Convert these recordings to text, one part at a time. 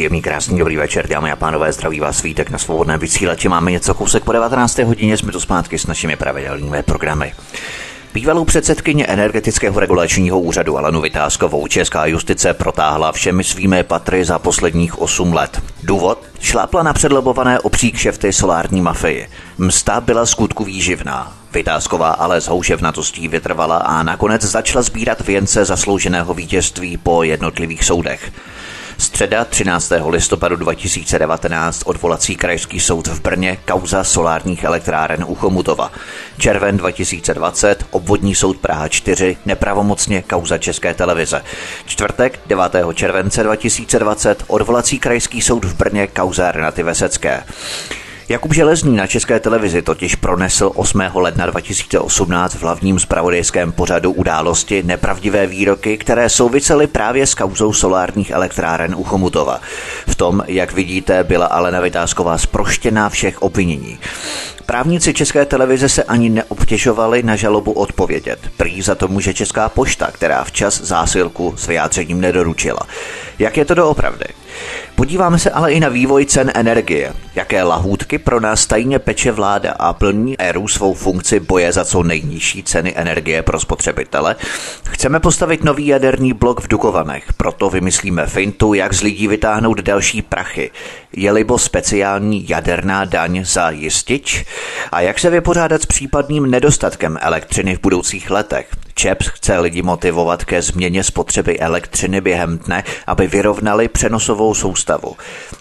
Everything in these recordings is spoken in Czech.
Příjemný, krásný, dobrý večer, dámy a pánové, zdraví vás svítek na svobodném vysílači. Máme něco kousek po 19. hodině, jsme tu zpátky s našimi pravidelnými programy. Bývalou předsedkyně energetického regulačního úřadu Alenu Vytázkovou česká justice protáhla všemi svými patry za posledních 8 let. Důvod? Šlápla na předlobované obří kšefty solární mafii. Msta byla skutku výživná. Vytázková ale s houševnatostí vytrvala a nakonec začala sbírat věnce zaslouženého vítězství po jednotlivých soudech. Středa 13. listopadu 2019 odvolací krajský soud v Brně kauza solárních elektráren u Chomutova. Červen 2020 obvodní soud Praha 4 nepravomocně kauza České televize. Čtvrtek 9. července 2020 odvolací krajský soud v Brně kauza Renaty Vesecké. Jakub Železný na České televizi totiž pronesl 8. ledna 2018 v hlavním zpravodajském pořadu události nepravdivé výroky, které souvisely právě s kauzou solárních elektráren u Chomutova. V tom, jak vidíte, byla Alena Vytázková zproštěná všech obvinění. Právníci České televize se ani neobtěžovali na žalobu odpovědět. Prý za to může Česká pošta, která včas zásilku s vyjádřením nedoručila. Jak je to doopravdy? Podíváme se ale i na vývoj cen energie. Jaké lahůdky pro nás tajně peče vláda a plní éru svou funkci boje za co nejnižší ceny energie pro spotřebitele? Chceme postavit nový jaderný blok v Dukovanech, proto vymyslíme fintu, jak z lidí vytáhnout další prachy. Je libo speciální jaderná daň za jistič? A jak se vypořádat s případným nedostatkem elektřiny v budoucích letech? ČEPS chce lidi motivovat ke změně spotřeby elektřiny během dne, aby vyrovnali přenosovou soustavu.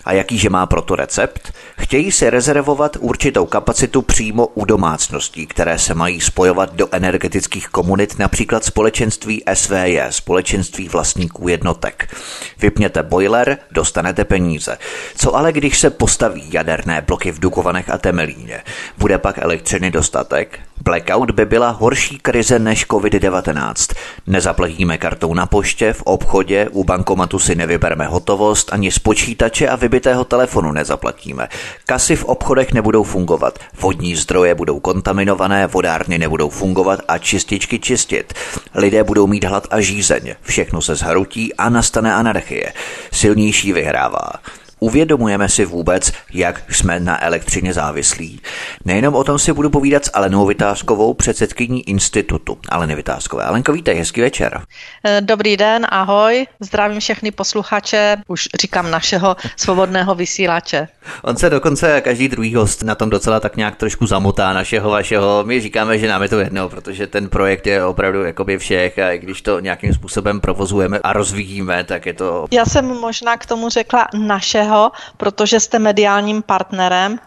A jakýže má proto recept? Chtějí si rezervovat určitou kapacitu přímo u domácností, které se mají spojovat do energetických komunit, například společenství SVJ, společenství vlastníků jednotek. Vypněte boiler, dostanete peníze. Co ale když se postaví jaderné bloky v Dukovanech a Temelíně? Bude pak elektřiny dostatek? Blackout by byla horší krize než COVID-19. Nezaplatíme kartou na poště, v obchodě, u bankomatu si nevybereme hotovost, ani z počítače a vybitého telefonu nezaplatíme. Kasy v obchodech nebudou fungovat, vodní zdroje budou kontaminované, vodárny nebudou fungovat a čističky čistit. Lidé budou mít hlad a žízeň, všechno se zhrutí a nastane anarchie. Silnější vyhrává. Uvědomujeme si vůbec, jak jsme na elektřině závislí? Nejenom o tom si budu povídat s Alenou Vytázkovou, předsedkyní institutu Aleny Vytázkové. Alenko, vítej, hezký večer. Eh, dobrý den, ahoj, zdravím všechny posluchače, už říkám našeho svobodného vysílače. On se dokonce každý druhý host na tom docela tak nějak trošku zamotá našeho, vašeho. My říkáme, že nám je to jedno, protože ten projekt je opravdu jakoby všech a i když to nějakým způsobem provozujeme a rozvíjíme, tak je to... Já jsem možná k tomu řekla našeho Českého, protože jste mediálním partnerem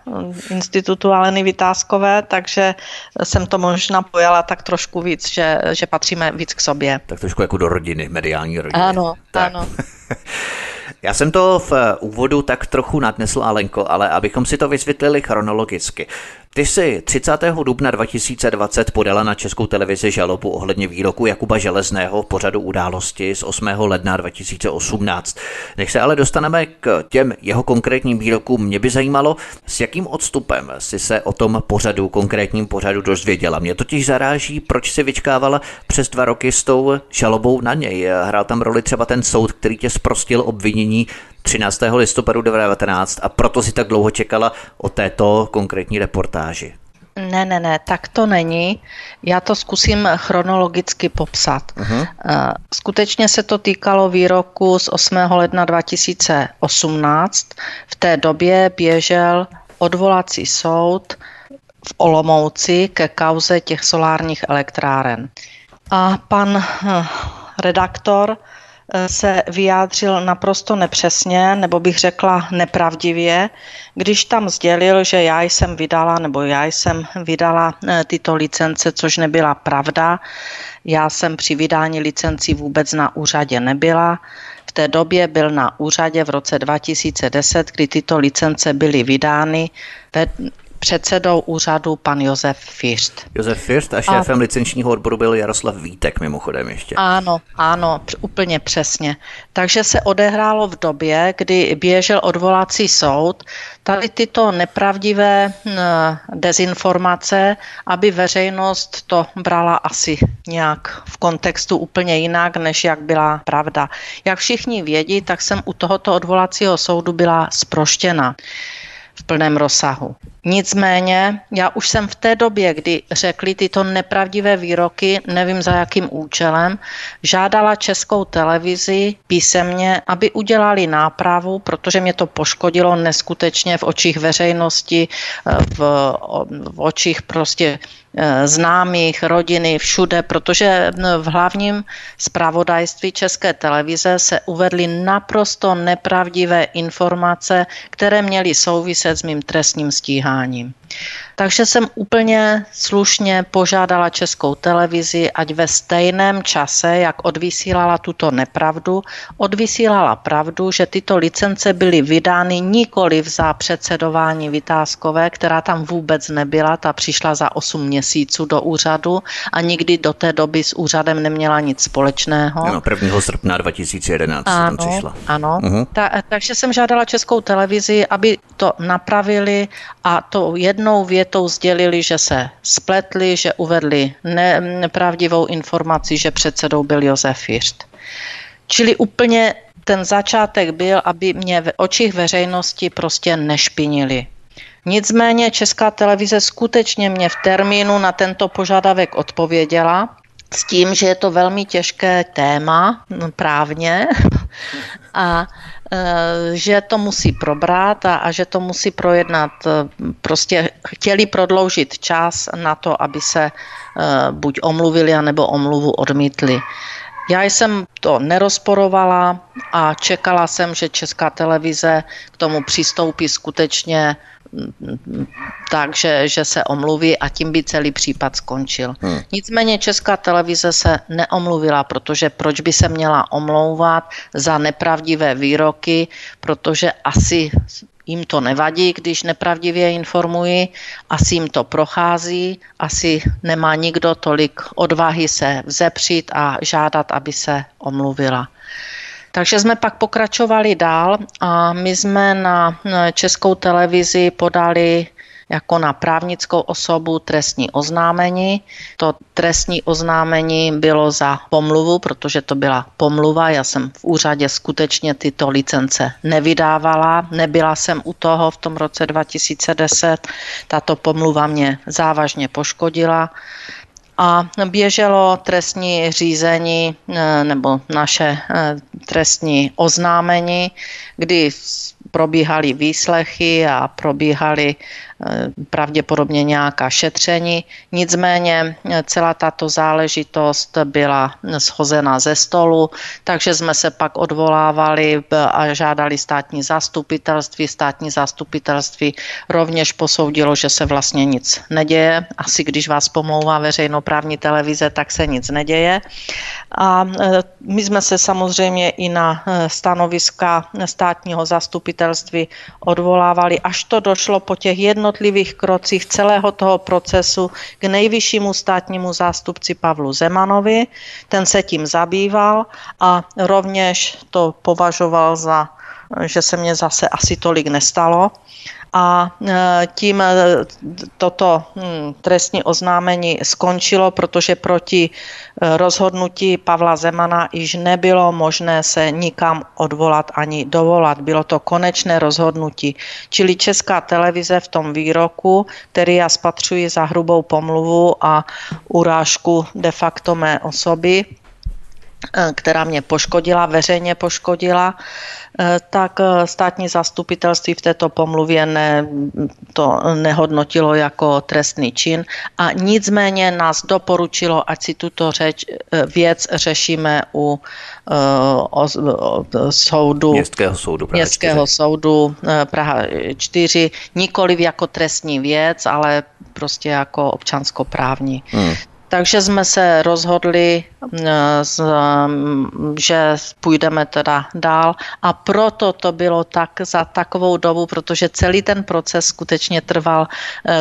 Institutu Aleny Vytázkové, takže jsem to možná pojala tak trošku víc, že, že patříme víc k sobě. Tak trošku jako do rodiny, mediální rodiny. Ano, tak. ano. Já jsem to v úvodu tak trochu nadnesl, Alenko, ale abychom si to vysvětlili chronologicky. Ty jsi 30. dubna 2020 podala na Českou televizi žalobu ohledně výroku Jakuba Železného v pořadu události z 8. ledna 2018. Než se ale dostaneme k těm jeho konkrétním výrokům, mě by zajímalo, s jakým odstupem si se o tom pořadu, konkrétním pořadu dozvěděla. Mě totiž zaráží, proč si vyčkávala přes dva roky s tou žalobou na něj. Hrál tam roli třeba ten soud, který tě zprostil obvinění 13. listopadu 2019 a proto si tak dlouho čekala o této konkrétní reportáži. Ne, ne, ne, tak to není. Já to zkusím chronologicky popsat. Uh-huh. Skutečně se to týkalo výroku z 8. ledna 2018. V té době běžel odvolací soud v Olomouci ke kauze těch solárních elektráren. A pan hm, redaktor se vyjádřil naprosto nepřesně, nebo bych řekla nepravdivě, když tam sdělil, že já jsem vydala, nebo já jsem vydala eh, tyto licence, což nebyla pravda. Já jsem při vydání licencí vůbec na úřadě nebyla. V v té době byl na úřadě v roce 2010, kdy tyto licence byly vydány předsedou úřadu pan Josef First. Josef First a šéfem a... licenčního odboru byl Jaroslav Vítek mimochodem ještě. Ano, ano, úplně přesně. Takže se odehrálo v době, kdy běžel odvolací soud, tady tyto nepravdivé hm, dezinformace, aby veřejnost to brala asi nějak v kontextu úplně jinak, než jak byla pravda. Jak všichni vědí, tak jsem u tohoto odvolacího soudu byla sproštěna v plném rozsahu. Nicméně, já už jsem v té době, kdy řekli tyto nepravdivé výroky, nevím za jakým účelem, žádala českou televizi písemně, aby udělali nápravu, protože mě to poškodilo neskutečně v očích veřejnosti, v, v očích prostě Eh, známých, rodiny, všude, protože v hlavním zpravodajství České televize se uvedly naprosto nepravdivé informace, které měly souviset s mým trestním stíháním. сознанием. Takže jsem úplně slušně požádala českou televizi, ať ve stejném čase, jak odvysílala tuto nepravdu, odvysílala pravdu, že tyto licence byly vydány nikoli za předsedování Vytázkové, která tam vůbec nebyla, ta přišla za 8 měsíců do úřadu a nikdy do té doby s úřadem neměla nic společného. Ano, 1. srpna 2011 ano, tam přišla. Ano, uh-huh. Ta, takže jsem žádala českou televizi, aby to napravili a to jednou věc větou sdělili, že se spletli, že uvedli ne, nepravdivou informaci, že předsedou byl Josef Firt. Čili úplně ten začátek byl, aby mě v očích veřejnosti prostě nešpinili. Nicméně Česká televize skutečně mě v termínu na tento požadavek odpověděla s tím, že je to velmi těžké téma právně a Eh, že to musí probrat a, a že to musí projednat. Eh, prostě chtěli prodloužit čas na to, aby se eh, buď omluvili, anebo omluvu odmítli. Já jsem to nerozporovala a čekala jsem, že Česká televize k tomu přistoupí skutečně takže že se omluví a tím by celý případ skončil. Hmm. Nicméně Česká televize se neomluvila, protože proč by se měla omlouvat za nepravdivé výroky, protože asi jim to nevadí, když nepravdivě informují, asi jim to prochází, asi nemá nikdo tolik odvahy se vzepřít a žádat, aby se omluvila. Takže jsme pak pokračovali dál a my jsme na českou televizi podali jako na právnickou osobu trestní oznámení. To trestní oznámení bylo za pomluvu, protože to byla pomluva. Já jsem v úřadě skutečně tyto licence nevydávala. Nebyla jsem u toho v tom roce 2010. Tato pomluva mě závažně poškodila a běželo trestní řízení eh, nebo naše eh, trestní oznámení, kdy probíhaly výslechy a probíhaly pravděpodobně nějaká šetření. Nicméně eh, celá tato záležitost byla schozena ze stolu, takže jsme se pak odvolávali a žádali státní zastupitelství. Státní zastupitelství rovněž posoudilo, že se vlastně nic neděje. Asi když vás pomlouvá veřejnoprávní televize, tak se nic neděje. A eh, my jsme se samozřejmě i na stanoviska státního zastupitelství odvolávali, až to došlo po těch jednotlivých krocích celého toho procesu k nejvyššímu státnímu zástupci Pavlu Zemanovi. Ten se tím zabýval a rovněž to považoval za že se mně zase asi tolik nestalo a e, tím e, toto hm, trestní oznámení skončilo, protože proti e, rozhodnutí Pavla Zemana již nebylo možné se nikam odvolat ani dovolat. Bylo to konečné rozhodnutí. Čili Česká televize v tom výroku, který já spatřuji za hrubou pomluvu a urážku de facto mé osoby, která mě poškodila, veřejně poškodila, tak eh, státní zastupitelství v této pomluvě ne, to nehodnotilo jako trestný čin a nicméně nás doporučilo, ať si tuto řeč, eh, věc řešíme u o, o, soudu, Městského soudu Praha Městského 4. soudu Praha 4, nikoliv jako trestní věc, ale prostě jako občanskoprávní. Hmm. Takže jsme se rozhodli že půjdeme teda dál a proto to bylo tak za takovou dobu, protože celý ten proces skutečně trval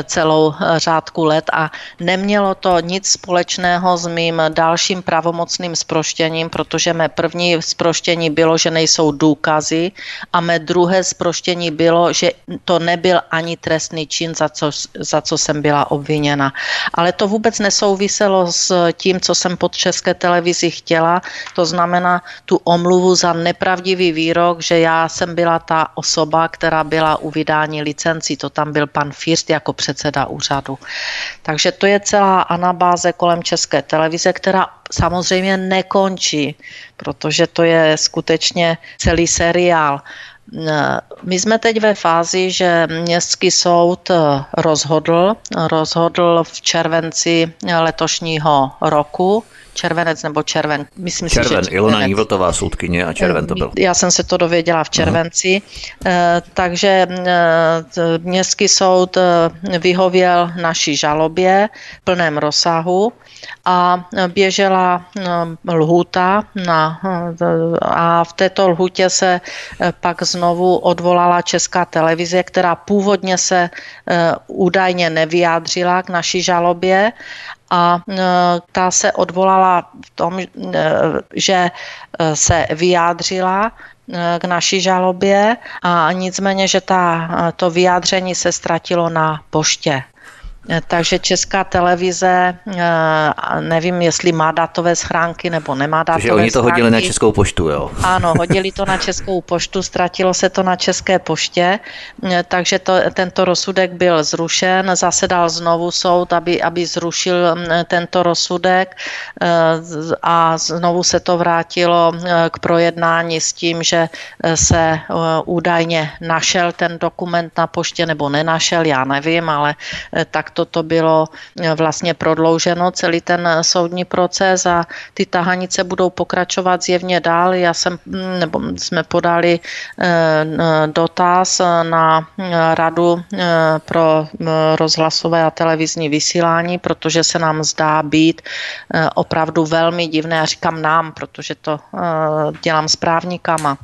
celou řádku let a nemělo to nic společného s mým dalším pravomocným sproštěním, protože mé první sproštění bylo, že nejsou důkazy a mé druhé sproštění bylo, že to nebyl ani trestný čin, za co, za co jsem byla obviněna. Ale to vůbec nesouviselo s tím, co jsem pod České televizi chtěla, to znamená tu omluvu za nepravdivý výrok, že já jsem byla ta osoba, která byla u vydání licencí, to tam byl pan First jako předseda úřadu. Takže to je celá anabáze kolem České televize, která samozřejmě nekončí, protože to je skutečně celý seriál. My jsme teď ve fázi, že městský soud rozhodl, rozhodl v červenci letošního roku, červenec nebo červen. Myslím červen, si, že červen. Ilona Nívltová soudkyně a červen to byl. Já jsem se to dověděla v červenci. Uh-huh. Takže městský soud vyhověl naší žalobě v plném rozsahu a běžela lhůta na, a v této lhůtě se pak znovu odvolala Česká televize, která původně se údajně nevyjádřila k naší žalobě a e, ta se odvolala v tom, e, že e, se vyjádřila k naší žalobě a nicméně, že ta, to vyjádření se ztratilo na poště. Takže česká televize, eh, nevím, jestli má datové schránky nebo nemá datové Takže oni to schránky. hodili na českou poštu, jo? Ano, hodili to na českou poštu, ztratilo se to na české poště, eh, takže to, tento rozsudek byl zrušen, zasedal znovu soud, aby, aby zrušil mm, tento rozsudek eh, a znovu se to vrátilo k projednání s tím, že se údajně našel ten dokument na poště nebo nenašel, já nevím, ale tak to to bylo eh, vlastně prodlouženo, celý ten eh, soudní proces a ty tahanice budou pokračovat zjevně dál. Já jsem, hm, nebo jsme podali eh, dotaz na radu pro rozhlasové a televizní vysílání, protože se nám zdá být opravdu velmi divné. Já říkám nám, protože to dělám s právníkama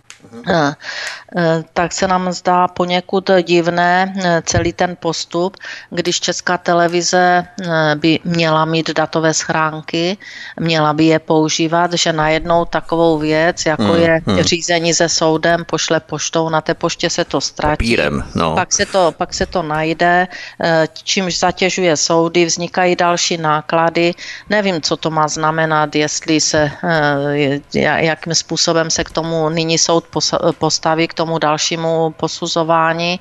tak se nám zdá poněkud divné eh, celý ten postup, když česká televize by měla mít datové schránky, měla by je používat, že najednou takovou věc, jako hmm, je hmm. řízení se soudem, pošle poštou, na té poště se to ztratí. Papírem, no. pak, se to, pak se to najde, čímž zatěžuje soudy, vznikají další náklady. Nevím, co to má znamenat, jestli se, jakým způsobem se k tomu nyní soud postaví k tomu dalšímu posuzování,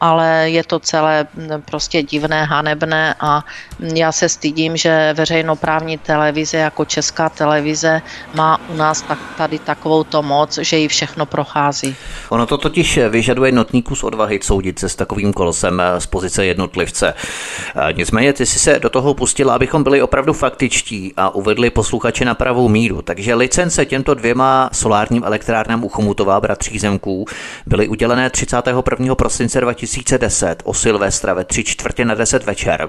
ale je to celé prostě divné, hanebné a já se stydím, že veřejnoprávní televize jako česká televize má u nás tak, tady takovou to moc, že ji všechno prochází. Ono to totiž vyžaduje notný kus odvahy soudit se s takovým kolosem z pozice jednotlivce. Nicméně ty jsi se do toho pustila, abychom byli opravdu faktičtí a uvedli posluchače na pravou míru. Takže licence těmto dvěma solárním elektrárnám u Chomutova bratří Zemků byly udělené 31. prosince 2010 o Silvestra ve tři čtvrtě na 10 večer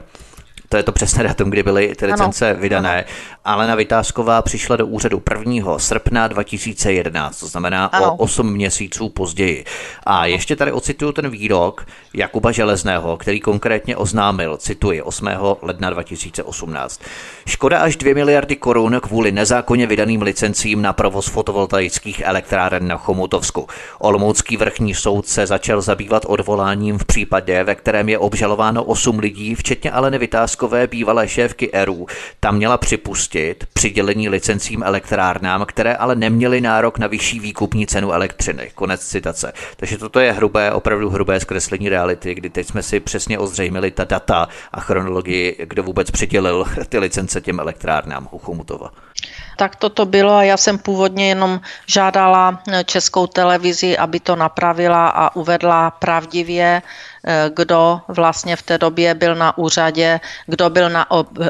to je to přesné datum, kdy byly ty licence ano. vydané. Ano. Alena Vytázková přišla do úřadu 1. srpna 2011, to znamená ano. o 8 měsíců později. A ještě tady ocituju ten výrok Jakuba Železného, který konkrétně oznámil, cituji, 8. ledna 2018. Škoda až 2 miliardy korun kvůli nezákonně vydaným licencím na provoz fotovoltaických elektráren na Chomutovsku. Olomoucký vrchní soud se začal zabývat odvoláním v případě, ve kterém je obžalováno 8 lidí, včetně Aleny Vytázkové Mračkové, bývalé šéfky ERU, tam měla připustit přidělení licencím elektrárnám, které ale neměly nárok na vyšší výkupní cenu elektřiny. Konec citace. Takže toto je hrubé, opravdu hrubé zkreslení reality, kdy teď jsme si přesně ozřejmili ta data a chronologii, kdo vůbec přidělil ty licence těm elektrárnám u Chomutova. Tak toto bylo a já jsem původně jenom žádala českou televizi, aby to napravila a uvedla pravdivě Eh, kdo vlastně v té době byl na úřadě, kdo byl na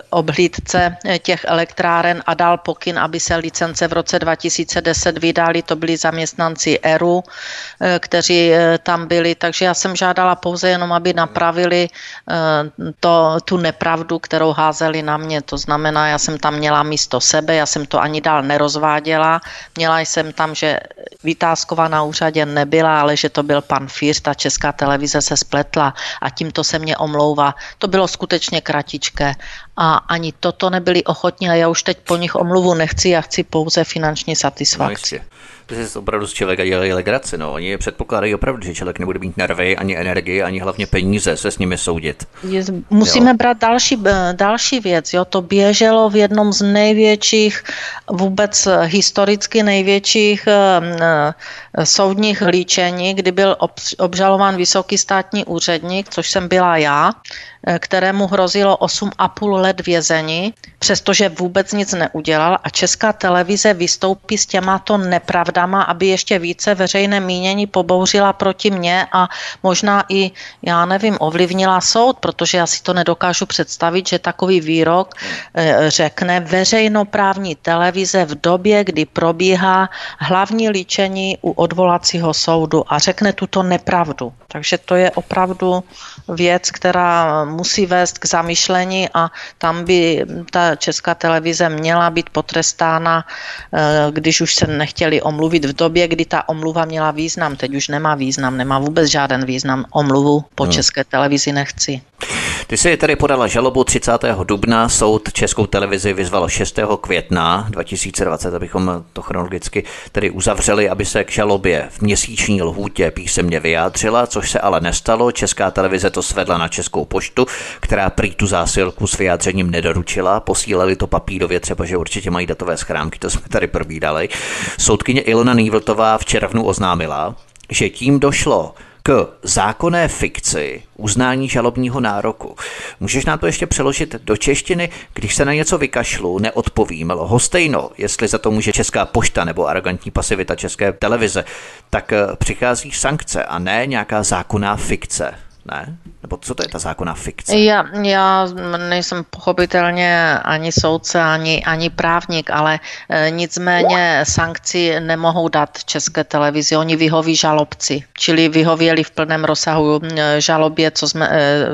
obhlídce eh, těch elektráren a dal pokyn, aby se licence v roce 2010 vydali. To byli zaměstnanci ERU, eh, kteří tam byli. Takže já jsem žádala pouze jenom, aby napravili to, tu nepravdu, kterou házeli na mě. To znamená, já jsem tam měla místo sebe, já jsem to ani dál nerozváděla. Měla jsem tam, že Vytázkova na úřadě nebyla, ale že to byl pan Fíř, ta česká televize se spletla a tímto se mě omlouvá. To bylo skutečně kratičké a ani toto nebyli ochotní a já už teď po nich omluvu nechci, já chci pouze finanční satisfakci. No ty jsi opravdu z člověka dělají legraci, no. Oni předpokládají opravdu, že člověk nebude mít nervy, ani energii, ani hlavně peníze se s nimi soudit. Je, musíme jo. brát další, eh, další věc, jo. To běželo v jednom z největších, vůbec historicky největších uh, soudních líčení, kdy byl obžalován vysoký státní úředník, což jsem byla já, Eh, kterému hrozilo 8,5 let vězení, přestože vůbec nic neudělal a česká televize vystoupí s těmato nepravdama, aby ještě více veřejné mínění pobouřila proti mně a možná i, já nevím, ovlivnila soud, protože já si to nedokážu představit, že takový výrok eh, řekne veřejnoprávní televize v době, kdy probíhá hlavní líčení u odvolacího soudu a řekne tuto nepravdu. Takže to je opravdu věc, která musí vést k zamýšlení a tam by ta česká televize měla být potrestána, eh, když už se nechtěli omluvit v době, kdy ta omluva měla význam. Teď už nemá význam, nemá vůbec žádný význam. Omluvu po hmm. české televizi nechci. Ty si tedy podala žalobu 30. dubna, soud Českou televizi vyzval 6. května 2020, abychom to chronologicky tedy uzavřeli, aby se k žalobě v měsíční lhůtě písemně vyjádřila, což se ale nestalo. Česká televize to svedla na Českou poštu, která prý tu zásilku s vyjádřením nedoručila. Posílali to papírově, třeba, že určitě mají datové schránky, to jsme tady probídali. Soudkyně Ilona Nývltová v červnu oznámila, že tím došlo k zákonné fikci uznání žalobního nároku. Můžeš nám to ještě přeložit do češtiny, když se na něco vykašlu, neodpovím, lhostejno, jestli za to může Česká pošta nebo arrogantní pasivita České televize, tak eh, přichází sankce a ne nějaká zákonná fikce ne? Nebo co to je ta zákonná fikce? Já, já nejsem pochopitelně ani soudce, ani, ani právník, ale e, nicméně sankci nemohou dát České televizi. Oni vyhoví žalobci, čili vyhověli v plném rozsahu žalobě, co jsme, e,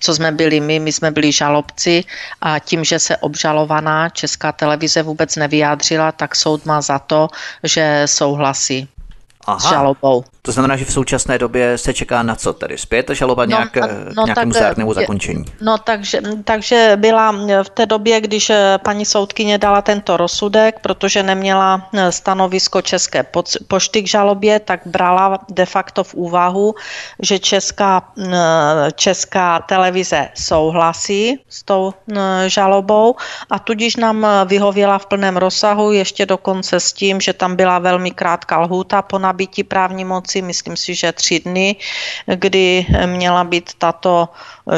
co jsme byli my. My jsme byli žalobci a tím, že se obžalovaná Česká televize vůbec nevyjádřila, tak soud má za to, že souhlasí Aha. s žalobou. To znamená, že v současné době se čeká na co tedy? Zpět žaloba no, nějak, no, nějakému zárnému zakončení? No takže, takže byla v té době, když eh, paní soudkyně dala tento rozsudek, protože neměla eh, stanovisko České pošty k žalobě, tak brala de facto v úvahu, že česká, eh, česká televize souhlasí s tou žalobou a tudíž nám vyhověla v plném rozsahu, ještě dokonce s tím, že tam byla velmi krátká lhůta po nabití právní moci konci, myslím si, že tři dny, kdy měla být tato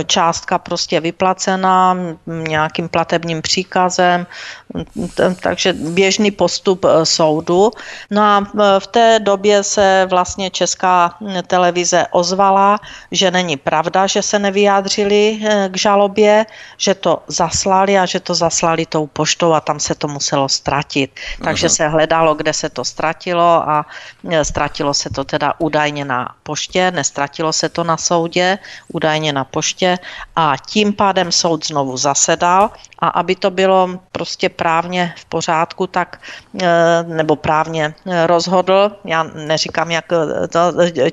částka prostě vyplacena nějakým platebním příkazem, takže běžný postup e, soudu. No a e, v té době se vlastně česká televize ozvala, že není pravda, že se nevyjádřili k žalobě, že to zaslali a že to zaslali tou poštou a tam se to muselo ztratit. Takže Aha. se hledalo, kde se to ztratilo a ztratilo se to teda teda údajně na poště, nestratilo se to na soudě, údajně na poště a tím pádem soud znovu zasedal a aby to bylo prostě právně v pořádku, tak eh, nebo právně eh, rozhodl, já neříkám jak eh, to,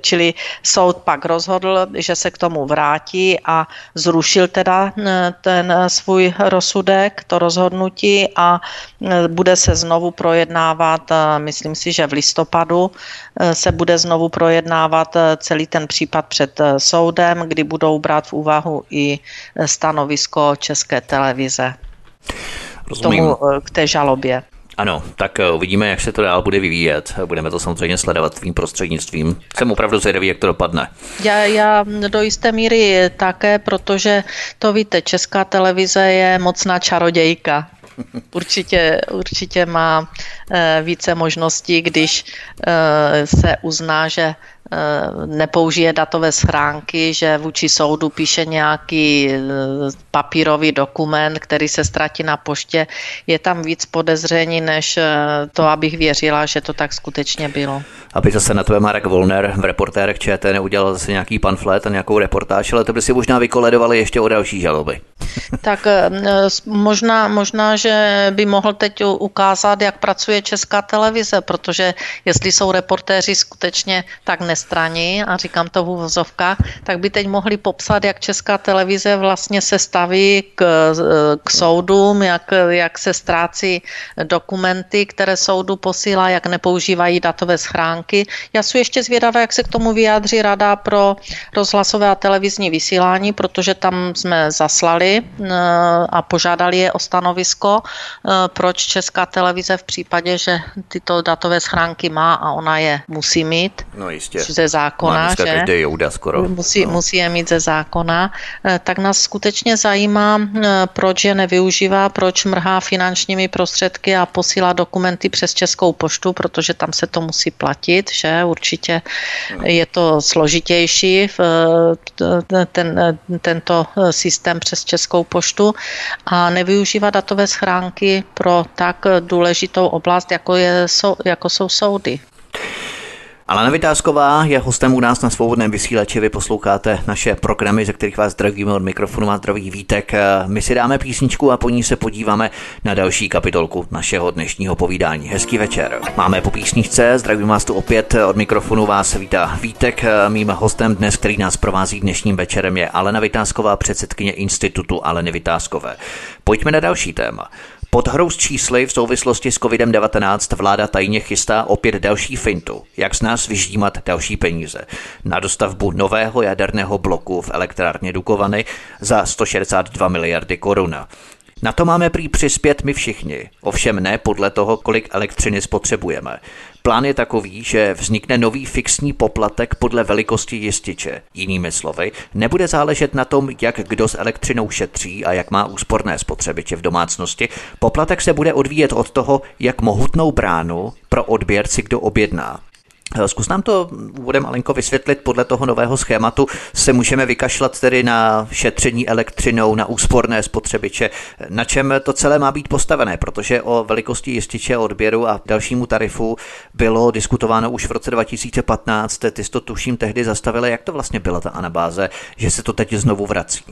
čili soud pak rozhodl, že se k tomu vrátí a zrušil teda ten svůj rozsudek, to rozhodnutí a bude se znovu projednávat, myslím si, že v listopadu se bude znovu projednávat celý ten případ před soudem, kdy budou brát v úvahu i stanovisko České televize. Rozumím. Tomu, eh, k té žalobě. Ano, tak eh, uvidíme, jak se to dál bude vyvíjet. Budeme to samozřejmě sledovat tvým prostřednictvím. Jsem opravdu zvědavý, jak to dopadne. Já, já do jisté míry také, protože to víte, česká televize je mocná čarodějka. Určitě, určitě má eh, více možností, když se uzná, že nepoužije datové schránky, že vůči soudu píše nějaký eh, papírový dokument, který se ztratí na poště. Je tam víc podezření, než eh, to, abych věřila, že to tak skutečně bylo. Aby zase na tebe Marek Volner v reportérech ČT neudělal zase nějaký pamflet a nějakou reportáž, ale to by si možná vykoledovali ještě o další žaloby. tak možná, možná, že by mohl teď ukázat, jak pracuje česká televize, protože jestli jsou reportéři skutečně tak nestraní, a říkám to v uvozovkách, tak by teď mohli popsat, jak česká televize vlastně se staví k, k soudům, jak, jak se ztrácí dokumenty, které soudu posílá, jak nepoužívají datové schránky. Já jsem ještě zvědavá, jak se k tomu vyjádří Rada pro rozhlasové a televizní vysílání, protože tam jsme zaslali eh, a požádali je o stanovisko, eh, proč Česká televize v případě, že tyto datové schránky má a ona je musí mít no jistě. Ze zákona, že? Každý jouda skoro. Musí, no. musí je mít ze zákona, eh, tak nás skutečně zajímá, proč je nevyužívá, proč mrhá finančními prostředky a posílá dokumenty přes Českou poštu, protože tam se to musí platit, že určitě no. je to složitější v ten, tento systém přes Českou poštu a nevyužívá datové schránky pro tak důležitou oblast, jako, je, jako jsou soudy. Alena Vytázková je hostem u nás na svobodném vysílači. Vy posloucháte naše programy, ze kterých vás zdravíme od mikrofonu a zdraví Vítek. My si dáme písničku a po ní se podíváme na další kapitolku našeho dnešního povídání. Hezký večer. Máme po písničce, zdravím vás tu opět od mikrofonu vás vítá Vítek. Mým hostem dnes, který nás provází dnešním večerem, je Alena Vytázková, předsedkyně Institutu Aleny Vytázkové. Pojďme na další téma. Pod hrou s čísly v souvislosti s COVID-19 vláda tajně chystá opět další fintu, jak z nás vyždímat další peníze na dostavbu nového jaderného bloku v elektrárně Dukovany za 162 miliardy korun. Na to máme prý přispět my všichni, ovšem ne podle toho, kolik elektřiny spotřebujeme. Plán je takový, že vznikne nový fixní poplatek podle velikosti jističe. Jinými slovy, nebude záležet na tom, jak kdo s elektřinou šetří a jak má úsporné spotřebiče v domácnosti. Poplatek se bude odvíjet od toho, jak mohutnou bránu pro odběr si kdo objedná. Eh, zkus nám to úvodem malinko vysvětlit. Podle toho nového schématu se můžeme vykašlat tedy na šetření elektřinou, na úsporné spotřebiče. Na čem to celé má být postavené? Protože o velikosti jističe, odběru a dalšímu tarifu bylo diskutováno už v roce 2015. Ty jsi to tuším tehdy zastavili. Jak to vlastně byla ta anabáze, že se to teď znovu vrací?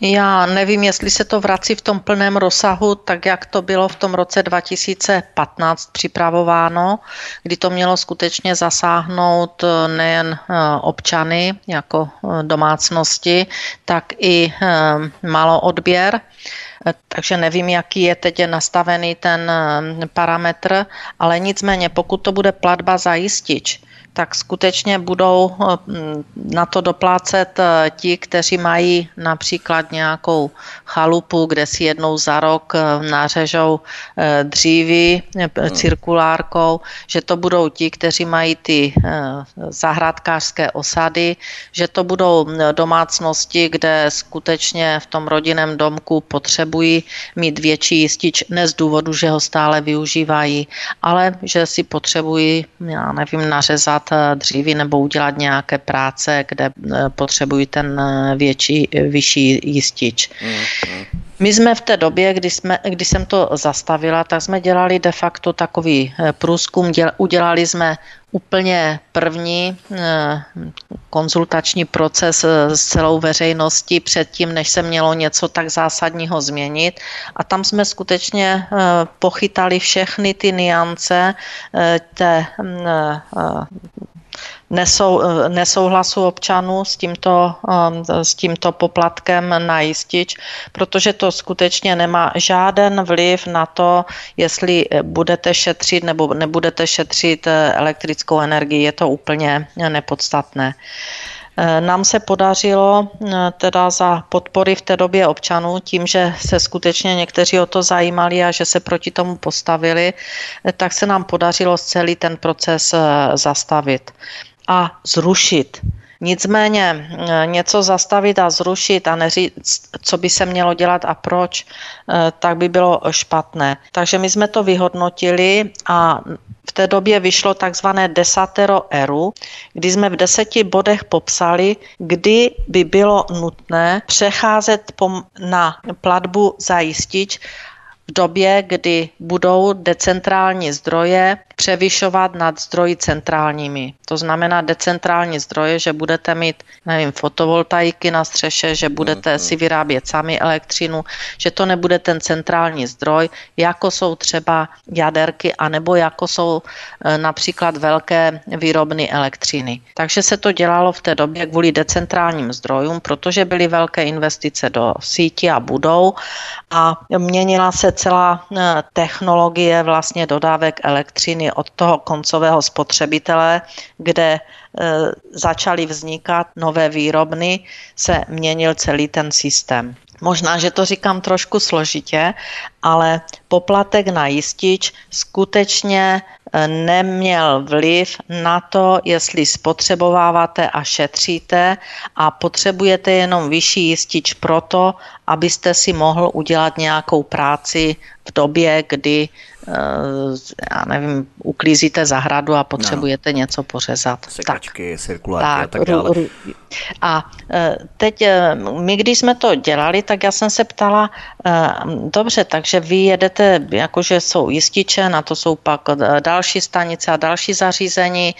Já nevím, jestli se to vrací v tom plném rozsahu, tak jak to bylo v tom roce 2015 připravováno, kdy to mělo skutečně zasáhnout eh, nejen eh, občany jako eh, domácnosti, tak i maloodběr. Takže nevím, jaký je teď nastavený ten parametr, ale nicméně, pokud to bude platba za jistič, tak skutečně budou eh, na to doplácet eh, ti, kteří mají například nějakou chalupu, kde si jednou za rok eh, nařežou dřívy hmm. cirkulárkou, že to budou ti, kteří mají ty zahrádkářské osady, že to budou domácnosti, kde skutečně v tom rodinném domku potřebují mít větší jistič, ne z důvodu, že ho stále využívají, ale že si potřebují, já nevím, nařezat udělat dříví nebo udělat nějaké práce, kde eh, potřebují ten eh, větší, vyšší jistič. Mm-hmm. My jsme v té době, kdy, jsme, kdy jsem to zastavila, tak jsme dělali de facto takový eh, průzkum, děl, udělali jsme úplně první konzultační proces s celou veřejností předtím, než se mělo něco tak zásadního změnit. A tam jsme skutečně pochytali všechny ty niance té nesou, nesouhlasu občanů s tímto, um, s tímto poplatkem na jistič, protože to skutečně nemá žáden vliv na to, jestli budete šetřit nebo nebudete šetřit eh, elektrickou energii. Je to úplně nepodstatné. Eh, nám se podařilo eh, teda za podpory v té době občanů, tím, že se skutečně někteří o to zajímali a že se proti tomu postavili, tak se nám podařilo celý ten proces zastavit a zrušit. Nicméně eh, něco zastavit a zrušit a neříct, co by se mělo dělat a proč, eh, tak by bylo špatné. Takže my jsme to vyhodnotili a v té době vyšlo takzvané desatero eru, kdy jsme v deseti bodech popsali, kdy by bylo nutné přecházet na platbu za jistič v době, kdy budou decentrální zdroje převyšovat nad zdroji centrálními. To znamená decentrální zdroje, že budete mít, nevím, fotovoltaiky na střeše, že budete mhm. si vyrábět sami elektřinu, že to nebude ten centrální zdroj, jako jsou třeba jaderky, anebo jako jsou e, například velké výrobny elektřiny. Takže se to dělalo v té době kvůli decentrálním zdrojům, protože byly velké investice do sítí a budou a měnila se celá e, technologie vlastně dodávek elektřiny od toho koncového spotřebitele, kde e, začaly vznikat nové výrobny, se měnil celý ten systém. Možná, že to říkám trošku složitě, ale poplatek na jistič skutečně neměl vliv na to, jestli spotřebováváte a šetříte a potřebujete jenom vyšší jistič proto, abyste si mohl udělat nějakou práci v době, kdy já nevím, uklízíte zahradu a potřebujete no. něco pořezat. Sekačky, tak, cirkuláky tak, a tak dále. A eh, teď eh, my, když jsme to dělali, tak já jsem se ptala, dobře, takže vy jedete, jakože jsou jističe, na to jsou pak další stanice a další zařízení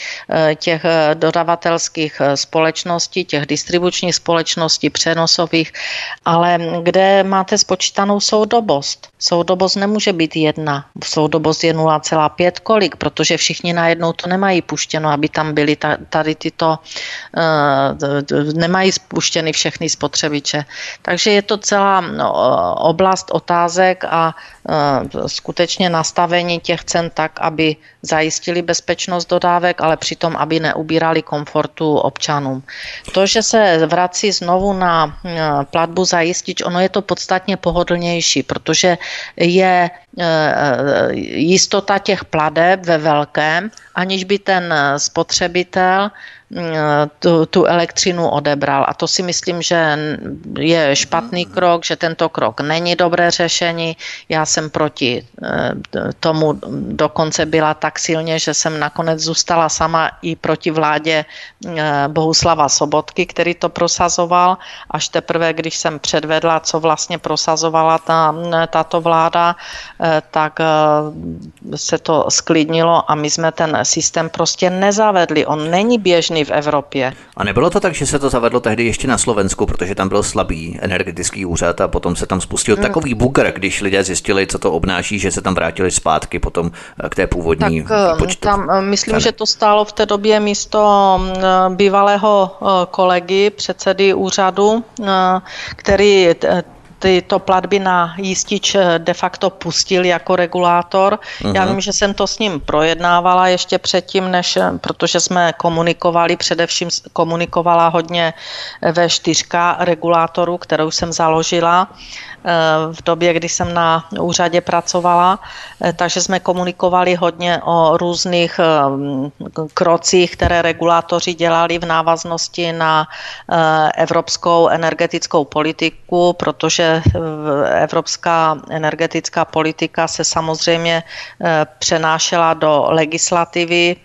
těch dodavatelských společností, těch distribučních společností, přenosových, ale kde máte spočítanou soudobost? Soudobost nemůže být jedna soudobost je 0,5 kolik, protože všichni najednou to nemají puštěno, aby tam byly tady tyto, uh, nemají spuštěny všechny spotřebiče. Takže je to celá no, oblast otázek a uh, skutečně nastavení těch cen tak, aby zajistili bezpečnost dodávek, ale přitom, aby neubírali komfortu občanům. To, že se vrací znovu na uh, platbu za jistič, ono je to podstatně pohodlnější, protože je jistota těch pladeb ve velkém, aniž by ten spotřebitel tu, tu elektřinu odebral. A to si myslím, že je špatný krok, že tento krok není dobré řešení. Já jsem proti eh, tomu dokonce byla tak silně, že jsem nakonec zůstala sama i proti vládě eh, Bohuslava Sobotky, který to prosazoval. Až teprve, když jsem předvedla, co vlastně prosazovala ta, tato vláda, eh, tak se to sklidnilo a my jsme ten systém prostě nezavedli. On není běžný všechny v Evropě. A nebylo to tak, že se to zavedlo tehdy ještě na Slovensku, protože tam byl slabý energetický úřad a potom se tam spustil mm. takový bugr, když lidé zjistili, co to obnáší, že se tam vrátili zpátky potom eh, k té původní tak, eh, počtu. Tam, eh, myslím, že to stálo v té době místo bývalého kolegy, předsedy úřadu, který tyto platby na jistič eh, de facto pustil jako regulátor. Uh-huh. Já mhm. vím, že jsem to s ním projednávala ještě předtím, než, eh, protože jsme komunikovali, především komunikovala hodně ve čtyřka regulátorů, kterou jsem založila v době, kdy jsem na úřadě pracovala, eh, takže jsme komunikovali hodně o různých eh, krocích, které regulátoři dělali v návaznosti na eh, evropskou energetickou politiku, protože evropská energetická politika se samozřejmě přenášela do legislativy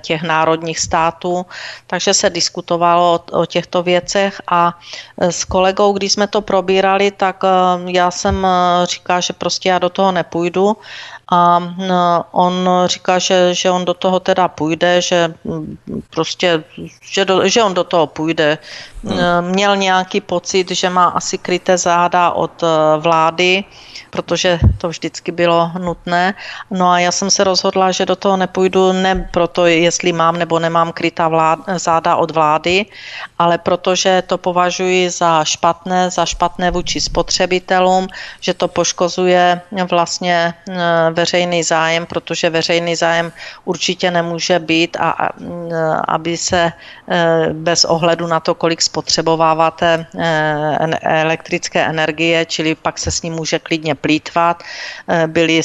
těch národních států, takže se diskutovalo o těchto věcech a s kolegou, když jsme to probírali, tak já jsem eh, říká, že prostě já do toho nepůjdu a eh, on říká, že, že on do toho teda půjde, že mm, prostě, že, do, že on do toho půjde. Hmm. Eh, měl nějaký pocit, že má asi kryté záda od vlády, protože to vždycky bylo nutné. No a já jsem se rozhodla, že do toho nepůjdu ne proto, jestli mám nebo nemám krytá vlád, záda od vlády, ale protože to považuji za špatné, za špatné vůči spotřebitelům, že to poškozuje vlastně e, veřejný zájem, protože veřejný zájem určitě nemůže být a, a aby se e, bez ohledu na to, kolik spotřebováváte elektrické energie, čili pak se s ním může klidně plítvat, byly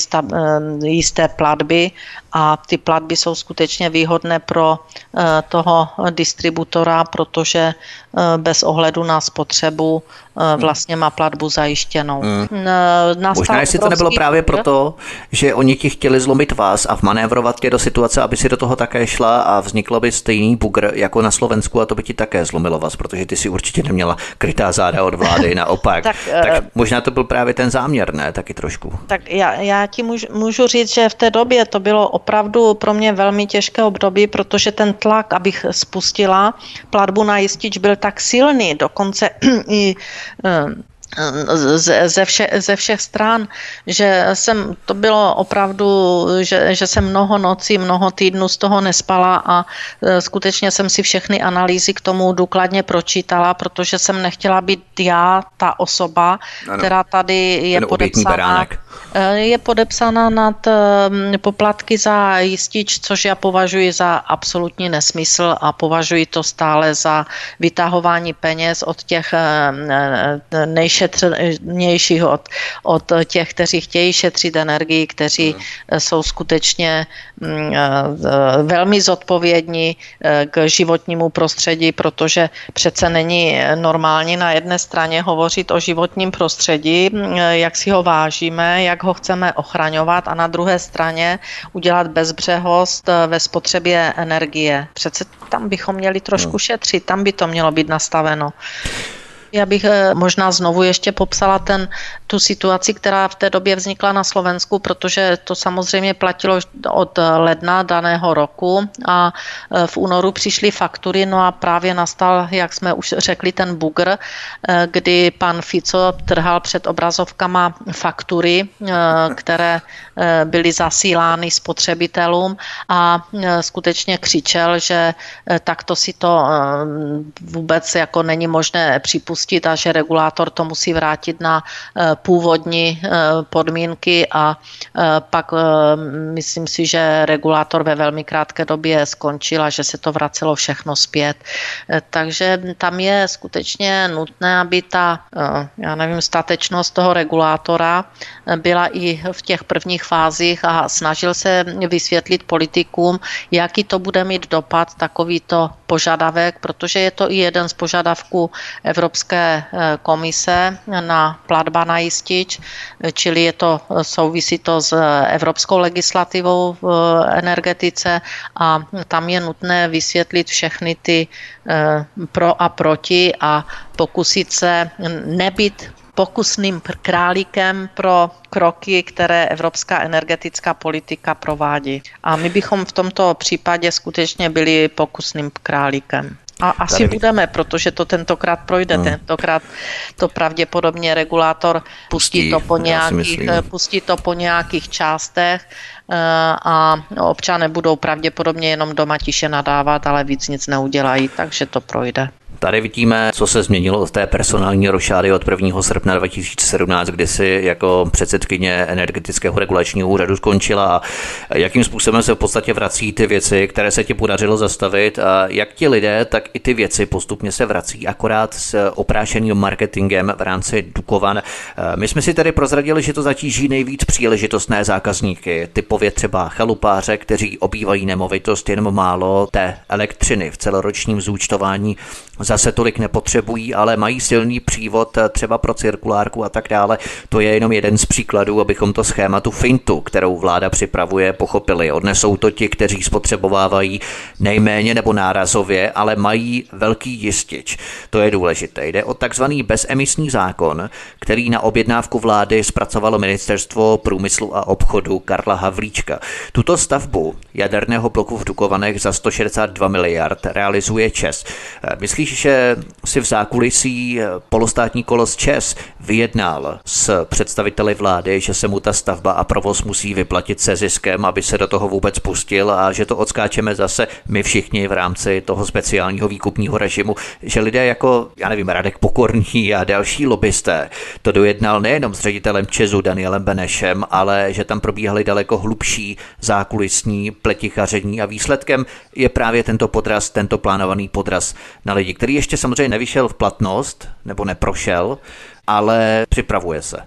jisté platby a ty platby jsou skutečně výhodné pro toho distributora, protože Eh, bez ohledu na spotřebu eh, vlastně má platbu zajištěnou. Hmm. Možná, jestli to nebylo právě proto, že oni ti chtěli zlomit vás a vmanévrovat tě do situace, aby si do toho také šla a vzniklo by stejný bugr jako na Slovensku a to by ti také zlomilo vás, protože ty si určitě neměla krytá záda od vlády, naopak. tak, tak možná to byl právě ten záměr, ne? ne? Taky trošku. Tak já, já ti můžu, můžu říct, že v té době to bylo opravdu pro mě velmi těžké období, protože ten tlak, abych spustila platbu na jistič, byl tak silný, dokonce i ze, vše, ze všech stran, že jsem, to bylo opravdu, že, že jsem mnoho nocí, mnoho týdnů z toho nespala a e, skutečně jsem si všechny analýzy k tomu důkladně pročítala, protože jsem nechtěla být já ta osoba, ano. která tady je podepsána. E, je podepsána nad e, poplatky za jistič, což já považuji za absolutní nesmysl a považuji to stále za vytahování peněz od těch nejšetřenějších šetrnějších od, od těch, kteří chtějí šetřit energii, kteří hmm. jsou skutečně mm, eh, velmi zodpovědní eh, k životnímu prostředí, protože přece není normální na jedné straně hovořit o životním prostředí, mm, jak si ho vážíme, jak ho chceme ochraňovat a na druhé straně udělat bezbřehost eh, ve spotřebě energie. Přece tam bychom měli trošku hmm. šetřit, tam by to mělo být nastaveno. Já bych eh, možná znovu ještě popsala ten, tu situaci, která v té době vznikla na Slovensku, protože to samozřejmě platilo od ledna daného roku a eh, v únoru přišly faktury, no a právě nastal, jak jsme už řekli, ten bugr, eh, kdy pan Fico trhal před obrazovkama faktury, které byly zasílány spotřebitelům a skutečně křičel, že takto si to vůbec jako není možné připustit spustit a že regulátor to musí vrátit na eh, původní eh, podmínky a eh, pak myslím si, že regulátor ve velmi krátké době skončil a že se to vracelo všechno zpět. Takže tam je skutečně nutné, aby ta, já nevím, statečnost toho regulátora byla i v těch prvních fázích a snažil se vysvětlit politikům, jaký to bude mít dopad takovýto požadavek, protože je to i jeden z požadavků Evropské Evropské eh, komise na platba na jistič, čili je to, souvisí to s evropskou legislativou v energetice a tam je nutné vysvětlit všechny ty eh, pro a proti a pokusit se nebyt pokusným králíkem pro kroky, které evropská energetická politika provádí. A my bychom v tomto případě skutečně byli pokusným králíkem. A asi Tady... budeme, protože to tentokrát projde. No. Tentokrát to pravděpodobně regulátor pustí, pustí to po nějakých, pustí to po nějakých částech eh, a občané budou pravděpodobně jenom doma tiše nadávat, ale víc nic neudělají, takže to projde. Tady vidíme, co se změnilo od té personální rošády od 1. srpna 2017, kdy si jako předsedkyně energetického regulačního úřadu skončila a jakým způsobem se v podstatě vrací ty věci, které se ti podařilo zastavit a jak ti lidé, tak i ty věci postupně se vrací, akorát s oprášeným marketingem v rámci Dukovan. My jsme si tady prozradili, že to zatíží nejvíc příležitostné zákazníky, typově třeba chalupáře, kteří obývají nemovitost jenom málo té elektřiny v celoročním zúčtování zase tolik nepotřebují, ale mají silný přívod eh, třeba pro cirkulárku a tak dále. To je jenom jeden z příkladů, abychom to schématu fintu, kterou vláda připravuje, pochopili. Odnesou to ti, kteří spotřebovávají nejméně nebo nárazově, ale mají velký jistič. To je důležité. Jde o takzvaný bezemisní zákon, který na objednávku vlády zpracovalo ministerstvo průmyslu a obchodu Karla Havlíčka. Tuto stavbu jaderného bloku v Dukovanech za 162 miliard realizuje Čes. Eh, myslíš, že si v zákulisí polostátní kolos ČES vyjednal s představiteli vlády, že se mu ta stavba a provoz musí vyplatit se ziskem, aby se do toho vůbec pustil a že to odskáčeme zase my všichni v rámci toho speciálního výkupního režimu, že lidé jako, já nevím, Radek Pokorný a další lobbysté to dojednal nejenom s ředitelem Česu Danielem Benešem, ale že tam probíhaly daleko hlubší zákulisní pletichaření a výsledkem je právě tento podraz, tento plánovaný podraz na lidi, který ještě samozřejmě nevyšel v platnost nebo neprošel, ale připravuje se.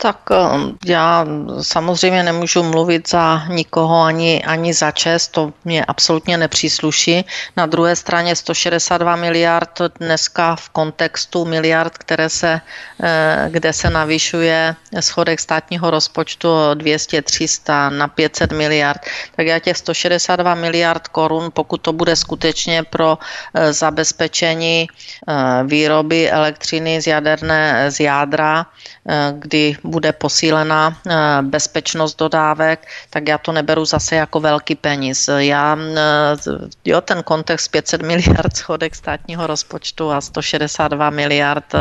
Tak um, já samozřejmě nemůžu mluvit za nikoho ani, ani za čest, to mě absolutně nepřísluší. Na druhé straně 162 miliard dneska v kontextu miliard, které se, eh, kde se navyšuje schodek státního rozpočtu 200-300 na 500 miliard, tak já těch 162 miliard korun, pokud to bude skutečně pro eh, zabezpečení eh, výroby elektřiny z jaderné z jádra, kdy bude posílena bezpečnost dodávek, tak já to neberu zase jako velký peníz. Já, jo, ten kontext 500 miliard schodek státního rozpočtu a 162 miliard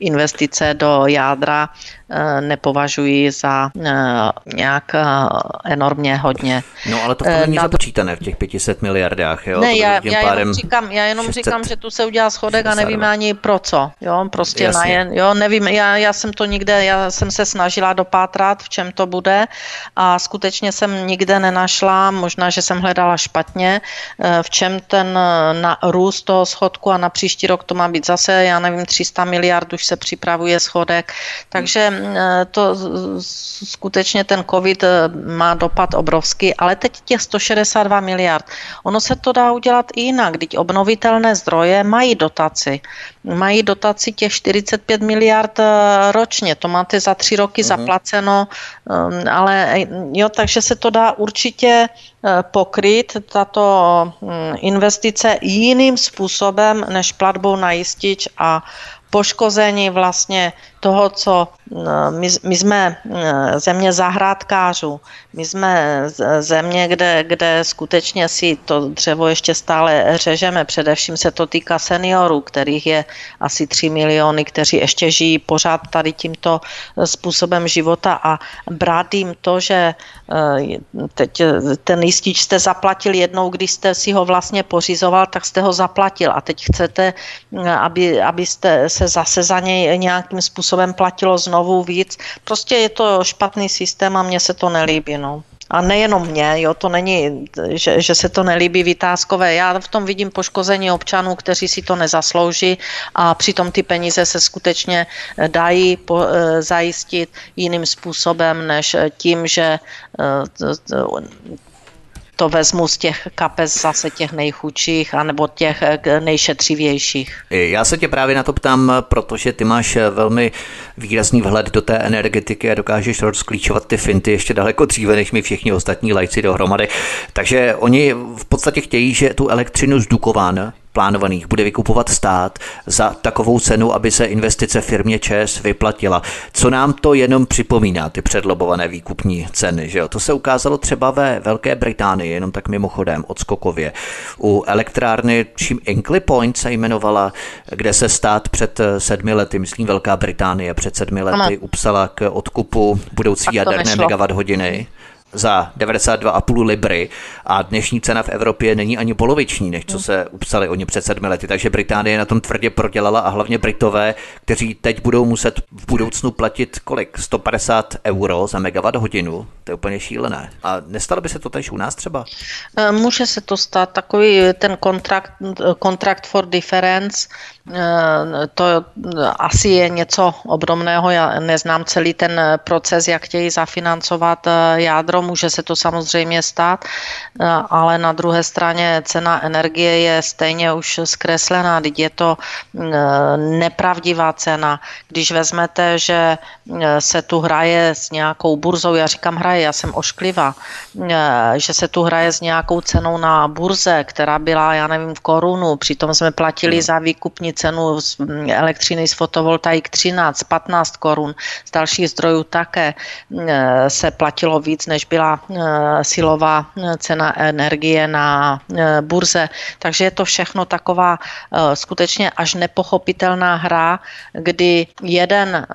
investice do jádra Eh, nepovažuji za eh, nějak eh, enormně hodně. No ale to není Na... započítané v těch 500 miliardách. Jo? Ne, já, já, jenom říkám, já jenom říkám, že tu se udělá schodek a nevíme ani pro co. Jo? Prostě Jasně. na jen, jo, nevím, já, já jsem to nikde, já jsem se snažila dopátrat, v čem to bude a skutečně jsem nikde nenašla, možná, že jsem hledala špatně, v čem ten na růst toho schodku a na příští rok to má být zase, já nevím, 300 miliard už se připravuje schodek, takže Eh, to skutečně ten covid eh, má dopad obrovský, ale teď těch 162 miliard. Ono se to dá udělat i jinak, když obnovitelné zdroje mají dotaci. Mají dotaci těch 45 miliard eh, ročně, to máte za tři roky uh-huh. zaplaceno, ale jo, takže se to dá určitě pokryt, tato hm, investice jiným způsobem než platbou na jistič a poškození vlastně toho, co no, my, my jsme eh, země zahrádkářů, my jsme země, kde, kde skutečně si to dřevo ještě stále řežeme. Především se to týká seniorů, kterých je asi 3 miliony, kteří ještě žijí pořád tady tímto způsobem života a brát jim to, že eh, teď ten jistič jste zaplatil jednou, když jste si ho vlastně pořizoval, tak jste ho zaplatil a teď chcete, eh, aby, abyste se zase za něj nějakým způsobem platilo znovu víc. Prostě je to špatný systém a mně se to nelíbí. No. A nejenom mě, jo, to není, že, že se to nelíbí vytázkové. Já v tom vidím poškození občanů, kteří si to nezaslouží a přitom ty peníze se skutečně dají po, e, zajistit jiným způsobem, než tím, že to vezmu z těch kapes zase těch nejchudších anebo těch eh, nejšetřivějších. Já se tě právě na to ptám, protože ty máš eh, velmi výrazný vhled do té energetiky a dokážeš rozklíčovat ty finty ještě daleko dříve, než mi všichni ostatní lajci dohromady. Takže oni v podstatě chtějí, že tu elektřinu z Dukovan plánovaných bude vykupovat stát za takovou cenu, aby se investice firmě ČES vyplatila. Co nám to jenom připomíná, ty předlobované výkupní ceny, že jo? To se ukázalo třeba ve Velké Británii, jenom tak mimochodem, odskokově. U elektrárny, čím Inkley Point se jmenovala, kde se stát před sedmi lety, myslím Velká Británie, před sedmi lety ano. upsala k odkupu budoucí jaderné megawatt hodiny za 92,5 libry a dnešní cena v Evropě není ani poloviční, než co se upsali oni před sedmi lety. Takže Británie na tom tvrdě prodělala a hlavně Britové, kteří teď budou muset v budoucnu platit kolik? 150 euro za megawatt hodinu. To je úplně šílené. A nestalo by se to tež u nás třeba? E, může se to stát takový ten kontrakt, kontrakt for difference, e, to asi je něco obdobného. Já neznám celý ten proces, jak chtějí zafinancovat e, jádro může se to samozřejmě stát, eh, ale na druhé straně cena energie je stejně už zkreslená, teď je to eh, nepravdivá cena. Když vezmete, že eh, se tu hraje s nějakou burzou, já říkám hraje, já jsem ošklivá, že se tu hraje s nějakou cenou na burze, která byla, já nevím, v korunu, přitom jsme platili za výkupní cenu mm, elektřiny z fotovoltaik 13, 15 korun, z dalších zdrojů také se platilo víc, než byla eh, silová eh, cena energie na eh, burze. Takže je to všechno taková skutečně až nepochopitelná hra, kdy jeden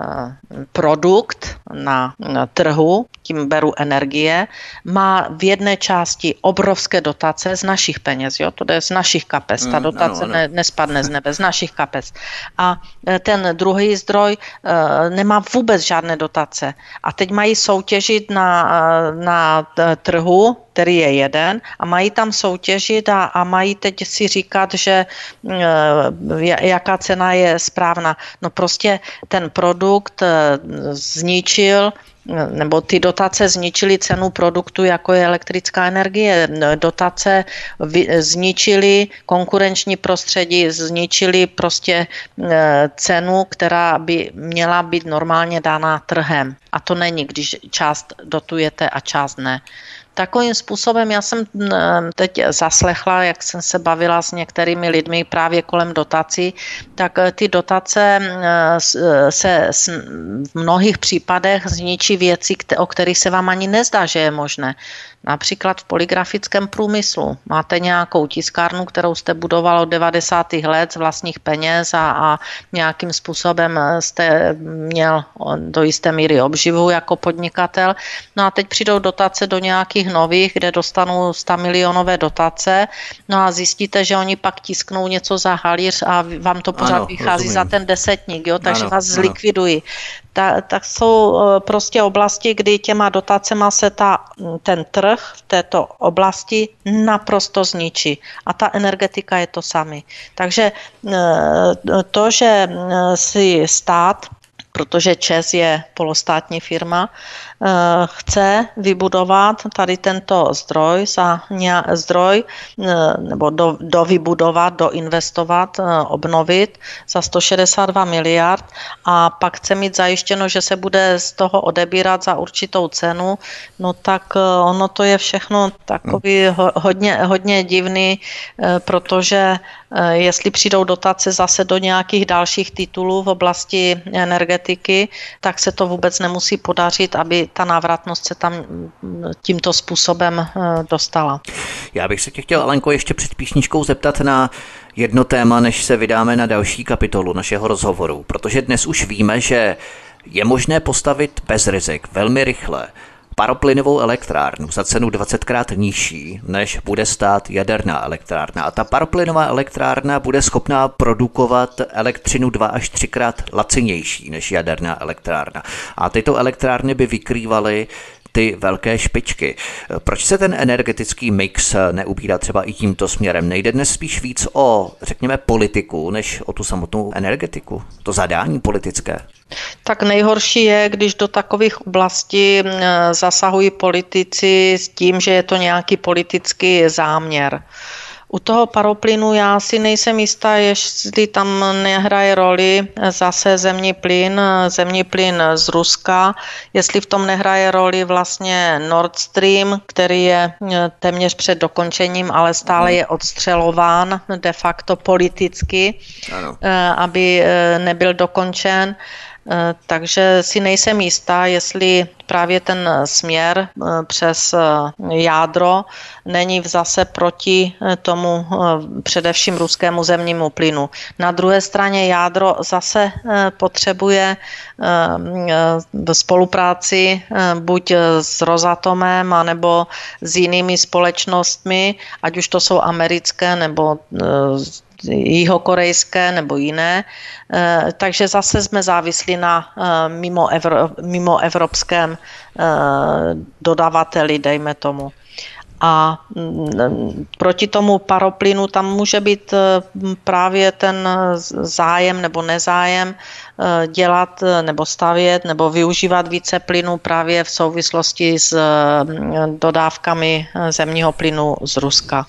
produkt na trhu, tím beru energie, má v jedné části obrovské dotace z našich peněz, jo? to jde z našich kapes, ta mm, dotace ano, ano. Ne, nespadne z nebe, z našich kapes. A ten druhý zdroj nemá vůbec žádné dotace. A teď mají soutěžit na, na trhu, který je jeden, a mají tam soutěžit a, a mají teď si říkat, že jaká cena je správná. No prostě ten produkt zničil nebo ty dotace zničily cenu produktu, jako je elektrická energie. Dotace zničily konkurenční prostředí, zničily prostě e, cenu, která by měla být normálně dána trhem. A to není, když část dotujete a část ne. Takovým způsobem já jsem teď zaslechla, jak jsem se bavila s některými lidmi právě kolem dotací, tak ty dotace se v mnohých případech zničí věci, o kterých se vám ani nezdá, že je možné. Například v poligrafickém průmyslu. Máte nějakou tiskárnu, kterou jste budoval od 90. let z vlastních peněz a, a nějakým způsobem jste měl do jisté míry obživu jako podnikatel. No a teď přijdou dotace do nějakých nových, kde dostanou 100 milionové dotace, no a zjistíte, že oni pak tisknou něco za halíř a vám to pořád ano, vychází rozumím. za ten desetník, jo, takže ano, vás zlikvidují. Ta, tak jsou eh, prostě oblasti, kdy těma dotacema se ta, ten trh v této oblasti naprosto zničí. A ta energetika je to sami. Takže eh, to, že eh, si stát protože ČES je polostátní firma, chce vybudovat tady tento zdroj, za zdroj eh, nebo do, do vybudovat, doinvestovat, eh, obnovit za 162 miliard. A pak chce mít zajištěno, že se bude z toho odebírat za určitou cenu, no tak ono to je všechno takový hodně, hodně divný, protože jestli přijdou dotace zase do nějakých dalších titulů v oblasti energetiky, tak se to vůbec nemusí podařit, aby ta návratnost se tam tímto způsobem eh, dostala. Já bych se tě chtěl, Alenko, ještě před píšničkou zeptat na jedno téma, než se vydáme na další kapitolu našeho rozhovoru, protože dnes už víme, že je možné postavit bez rizik, velmi rychle, paroplynovou elektrárnu za cenu 20krát nižší, než bude stát jaderná elektrárna. A ta paroplynová elektrárna bude schopná produkovat elektřinu 2 až 3 krát lacinější než jaderná elektrárna. A tyto elektrárny by vykrývaly ty velké špičky. Proč se ten energetický mix neubírá třeba i tímto směrem? Nejde dnes spíš víc o, řekněme, politiku, než o tu samotnou energetiku? To zadání politické? Tak nejhorší je, když do takových oblastí zasahují politici s tím, že je to nějaký politický záměr. U toho paroplynu já si nejsem jistá, jestli tam nehraje roli zase zemní plyn, zemní plyn z Ruska, jestli v tom nehraje roli vlastně Nord Stream, který je eh, téměř před dokončením, ale stále je odstřelován de facto politicky, ano. Eh, aby eh, nebyl dokončen. Eh, takže si nejsem jistá, jestli právě ten směr eh, přes eh, jádro není zase proti tomu především ruskému zemnímu plynu. Na druhé straně jádro zase potřebuje spolupráci buď s Rosatomem, anebo s jinými společnostmi, ať už to jsou americké nebo jihokorejské nebo jiné. Eh, takže zase jsme závislí na eh, mimo, evro, mimo evropském eh, dodavateli, dejme tomu. A mm, proti tomu paroplynu tam může být právě ten zájem nebo nezájem dělat eh, nebo stavět nebo využívat více plynu právě v souvislosti s mm, dodávkami eh, zemního plynu z Ruska.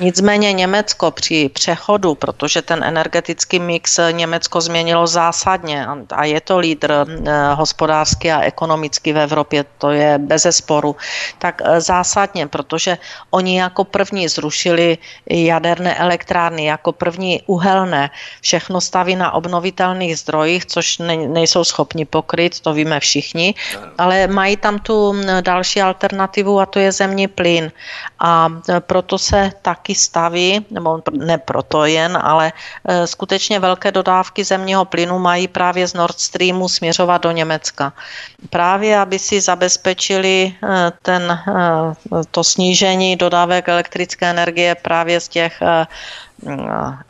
Nicméně Německo při přechodu, protože ten energetický mix Německo změnilo zásadně a je to lídr hospodářský a ekonomický v Evropě, to je bez sporu, tak zásadně, protože oni jako první zrušili jaderné elektrárny, jako první uhelné, všechno staví na obnovitelných zdrojích, což ne, nejsou schopni pokryt, to víme všichni, ale mají tam tu další alternativu a to je zemní plyn. A e, proto se taky staví, nebo ne proto jen, ale e, skutečně velké dodávky zemního plynu mají právě z Nord Streamu směřovat do Německa. Právě, aby si zabezpečili e, ten, to snížení dodávek elektrické energie právě z těch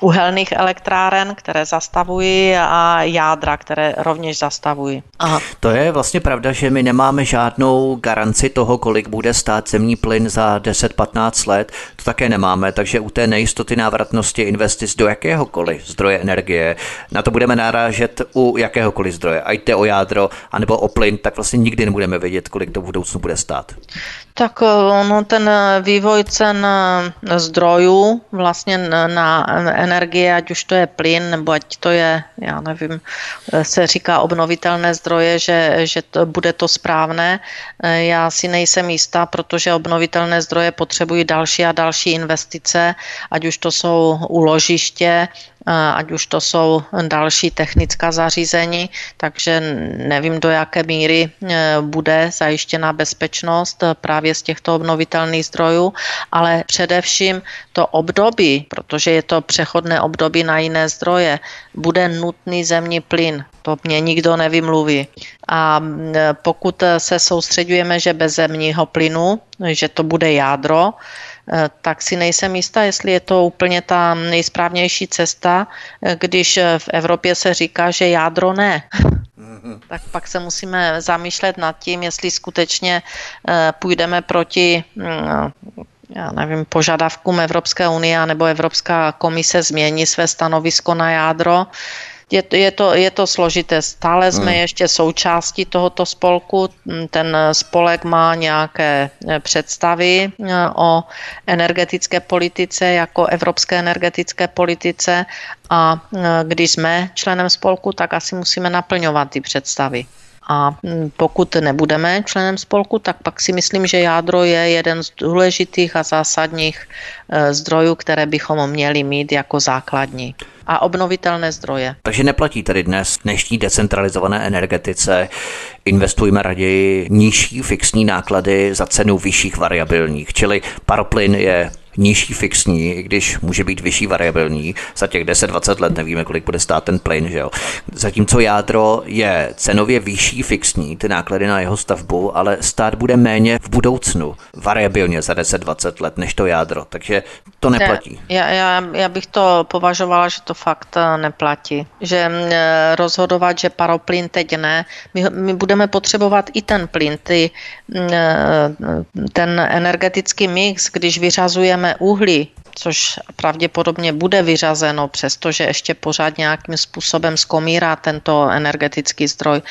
uhelných elektráren, které zastavují a jádra, které rovněž zastavují. Aha. To je vlastně pravda, že my nemáme žádnou garanci toho, kolik bude stát zemní plyn za 10-15 let. To také nemáme, takže u té nejistoty návratnosti investic do jakéhokoliv zdroje energie, na to budeme narážet u jakéhokoliv zdroje, ať jde o jádro anebo o plyn, tak vlastně nikdy nebudeme vědět, kolik to v budoucnu bude stát. Tak no, ten vývoj cen zdrojů vlastně na energie, ať už to je plyn, nebo ať to je, já nevím, se říká obnovitelné zdroje, že, že to, bude to správné. Já si nejsem jistá, protože obnovitelné zdroje potřebují další a další investice, ať už to jsou úložiště, ať už to jsou další technická zařízení, takže nevím, do jaké míry e, bude zajištěna bezpečnost e, právě z těchto obnovitelných zdrojů, ale především to období, protože je to přechodné období na jiné zdroje, bude nutný zemní plyn. To mě nikdo nevymluví. A pokud se soustředujeme, že bez zemního plynu, že to bude jádro, Eh, tak si nejsem jistá, jestli je to úplně ta nejsprávnější cesta, eh, když eh, v Evropě se říká, že jádro ne. Mhm. Tak pak se musíme zamýšlet nad tím, jestli skutečně půjdeme proti mm, já nevím, požadavkům Evropské unie nebo Evropská komise změní své stanovisko na jádro, je, je, to, je to složité. Stále jsme hmm. ještě součástí tohoto spolku. Ten spolek má nějaké eh, představy eh, o energetické politice jako evropské energetické politice a eh, když jsme členem spolku, tak asi musíme naplňovat ty představy. A hm, pokud nebudeme členem spolku, tak pak si myslím, že jádro je jeden z důležitých a zásadních zdrojů, které bychom měli mít jako základní a obnovitelné zdroje. Takže neplatí tedy dnes dnešní decentralizované energetice. Investujme raději nižší fixní náklady za cenu vyšších variabilních, čili paroplyn je nižší fixní, i když může být vyšší variabilní. Za těch 10-20 let nevíme, kolik bude stát ten plyn, že jo. Zatímco jádro je cenově vyšší fixní, ty náklady na jeho stavbu, ale stát bude méně v budoucnu, variabilně za 10-20 let, než to jádro. Takže to neplatí. Já, já, já bych to považovala, že to fakt eh, neplatí. Že eh, rozhodovat, že paroplyn teď ne, my, my budeme potřebovat i ten plyn, ty, eh, ten energetický mix, když vyřazujeme vyřazujeme uhlí, což pravděpodobně bude vyřazeno, přestože ještě pořád nějakým způsobem skomírá tento energetický zdroj,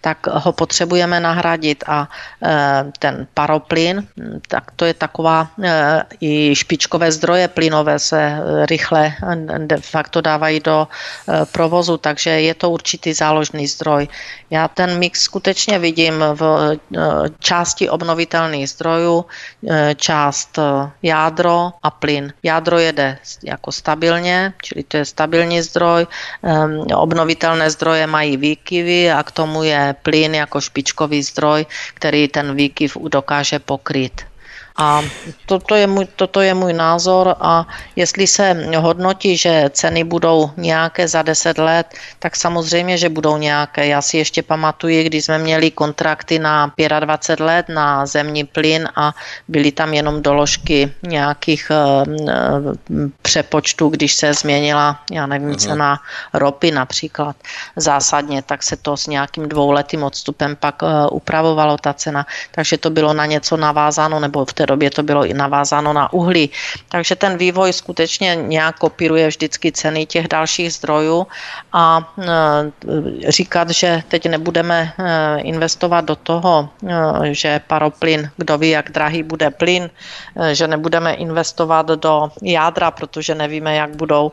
tak ho potřebujeme nahradit a e, ten paroplyn, tak to je taková, e, i špičkové zdroje plynové se rychle de facto dávají do e, provozu, takže je to určitý záložný zdroj. Já ten mix skutečně vidím v části obnovitelných zdrojů, část jádro a plyn. Jádro jede jako stabilně, čili to je stabilní zdroj. Obnovitelné zdroje mají výkyvy a k tomu je plyn jako špičkový zdroj, který ten výkyv dokáže pokryt. A toto je, můj, toto je můj názor a jestli se hodnotí, že ceny budou nějaké za 10 let, tak samozřejmě, že budou nějaké. Já si ještě pamatuji, když jsme měli kontrakty na 25 let na zemní plyn a byly tam jenom doložky nějakých uh, přepočtů, když se změnila, já nevím, uh-huh. cena ropy například zásadně, tak se to s nějakým dvouletým odstupem pak uh, upravovalo ta cena. Takže to bylo na něco navázáno, nebo v té době to bylo i navázáno na uhlí. Takže ten vývoj skutečně nějak kopíruje vždycky ceny těch dalších zdrojů a e, říkat, že teď nebudeme e, investovat do toho, e, že paroplyn, kdo ví, jak drahý bude plyn, že nebudeme investovat do jádra, protože nevíme, jak budou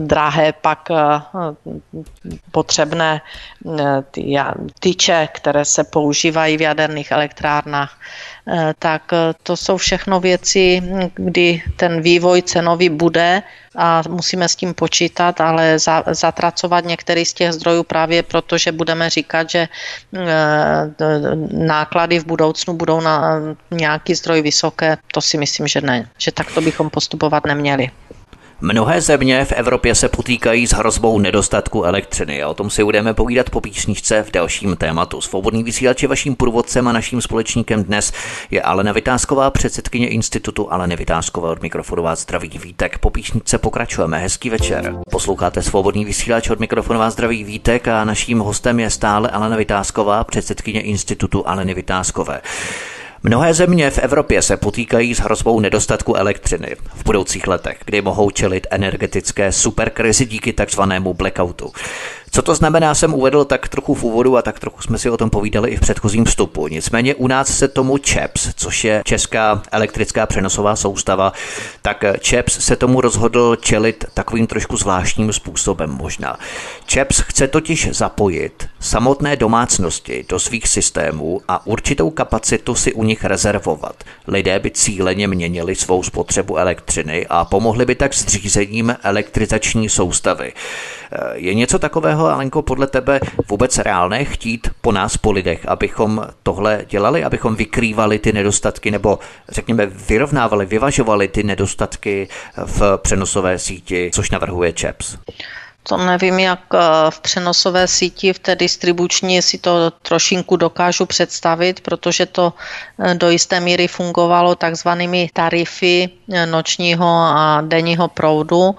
drahé pak potřebné ty tyče, které se používají v jaderných elektrárnách. Eh, tak eh, to jsou všechno věci, kdy ten vývoj cenový bude a musíme s tím počítat, ale zatracovat některý z těch zdrojů právě proto, že budeme říkat, že eh, náklady v budoucnu budou na nějaký zdroj vysoké, to si myslím, že ne, že takto bychom postupovat neměli. Mnohé země v Evropě se potýkají s hrozbou nedostatku elektřiny a o tom si budeme povídat po písničce v dalším tématu. Svobodný vysílač je vaším průvodcem a naším společníkem dnes je Alena Vytázková, předsedkyně institutu Aleny Vytázkové od mikrofonu vás zdraví vítek. Po písničce pokračujeme. Hezký večer. Posloucháte Svobodný vysílač od mikrofonu vás zdraví vítek a naším hostem je stále Alena Vytázková, předsedkyně institutu Aleny Vytázkové. Mnohé země v Evropě se potýkají s hrozbou nedostatku elektřiny v budoucích letech, kdy mohou čelit energetické superkrizi díky takzvanému blackoutu. Co to znamená, jsem uvedl tak trochu v úvodu a tak trochu jsme si o tom povídali i v předchozím vstupu. Nicméně u nás se tomu ČEPS, což je Česká elektrická přenosová soustava, tak ČEPS se tomu rozhodl čelit takovým trošku zvláštním způsobem možná. ČEPS chce totiž zapojit samotné domácnosti do svých systémů a určitou kapacitu si u nich rezervovat. Lidé by cíleně měnili svou spotřebu elektřiny a pomohli by tak s řízením elektrizační soustavy. Je něco takového, Alenko, podle tebe vůbec reálné chtít po nás, po lidech, abychom tohle dělali, abychom vykrývali ty nedostatky nebo řekněme vyrovnávali, vyvažovali ty nedostatky v přenosové síti, což navrhuje ČEPS? To nevím, jak eh, v přenosové síti, v té distribuční si to trošinku dokážu představit, protože to eh, do jisté míry fungovalo takzvanými tarify eh, nočního a denního proudu,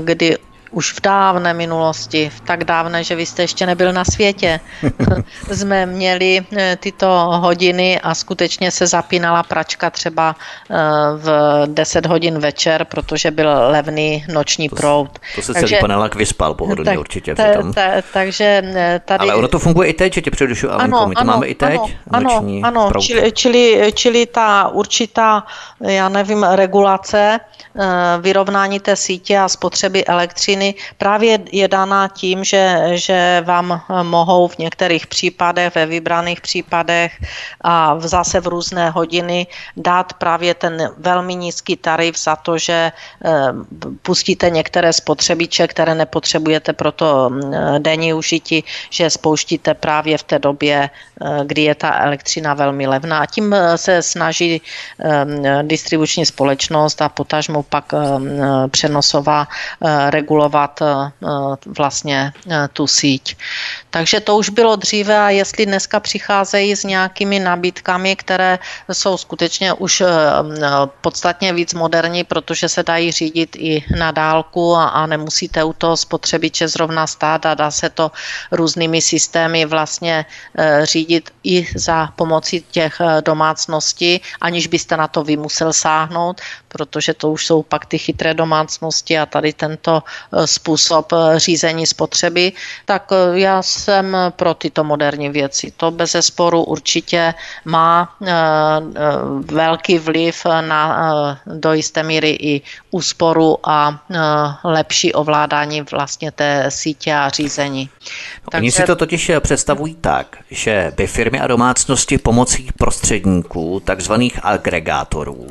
kdy už v dávné minulosti, v tak dávné, že vy jste ještě nebyl na světě, jsme měli eh, tyto hodiny a skutečně se zapínala pračka třeba eh, v 10 hodin večer, protože byl levný noční to, proud. To se takže, celý panelák vyspal pohodlně tak, určitě. Ta, ta, takže eh, tady... Ale ono to funguje i teď, že tě předušu, ale ano, my to ano, máme i teď, ano, noční ano, ano čili, čili, čili ta určitá, já nevím, regulace, vyrovnání té sítě a spotřeby elektřiny vakcíny právě je daná tím, že, že vám mohou v některých případech, ve vybraných případech a v zase v různé hodiny dát právě ten velmi nízký tarif za to, že eh, pustíte některé spotřebiče, které nepotřebujete pro to mm, denní užití, že spouštíte právě v té době, eh, kdy je ta elektřina velmi levná. A tím eh, se snaží distribuční společnost a potažmo pak přenosová regulovat kontrolovat eh, eh, vlastně eh, tu síť. Takže to už bylo dříve a jestli dneska přicházejí s nějakými nabídkami, které jsou skutečně už podstatně víc moderní, protože se dají řídit i na dálku a, nemusíte u toho spotřebiče zrovna stát a dá se to různými systémy vlastně řídit i za pomocí těch domácností, aniž byste na to vy musel sáhnout, protože to už jsou pak ty chytré domácnosti a tady tento způsob eh, řízení spotřeby, tak eh, já jsem pro tyto moderní věci. To bez sporu určitě má eh, velký vliv na do jisté míry i úsporu a lepší ovládání vlastně té sítě a řízení. Takže... Oni si to totiž představují tak, že by firmy a domácnosti pomocí prostředníků, takzvaných agregátorů,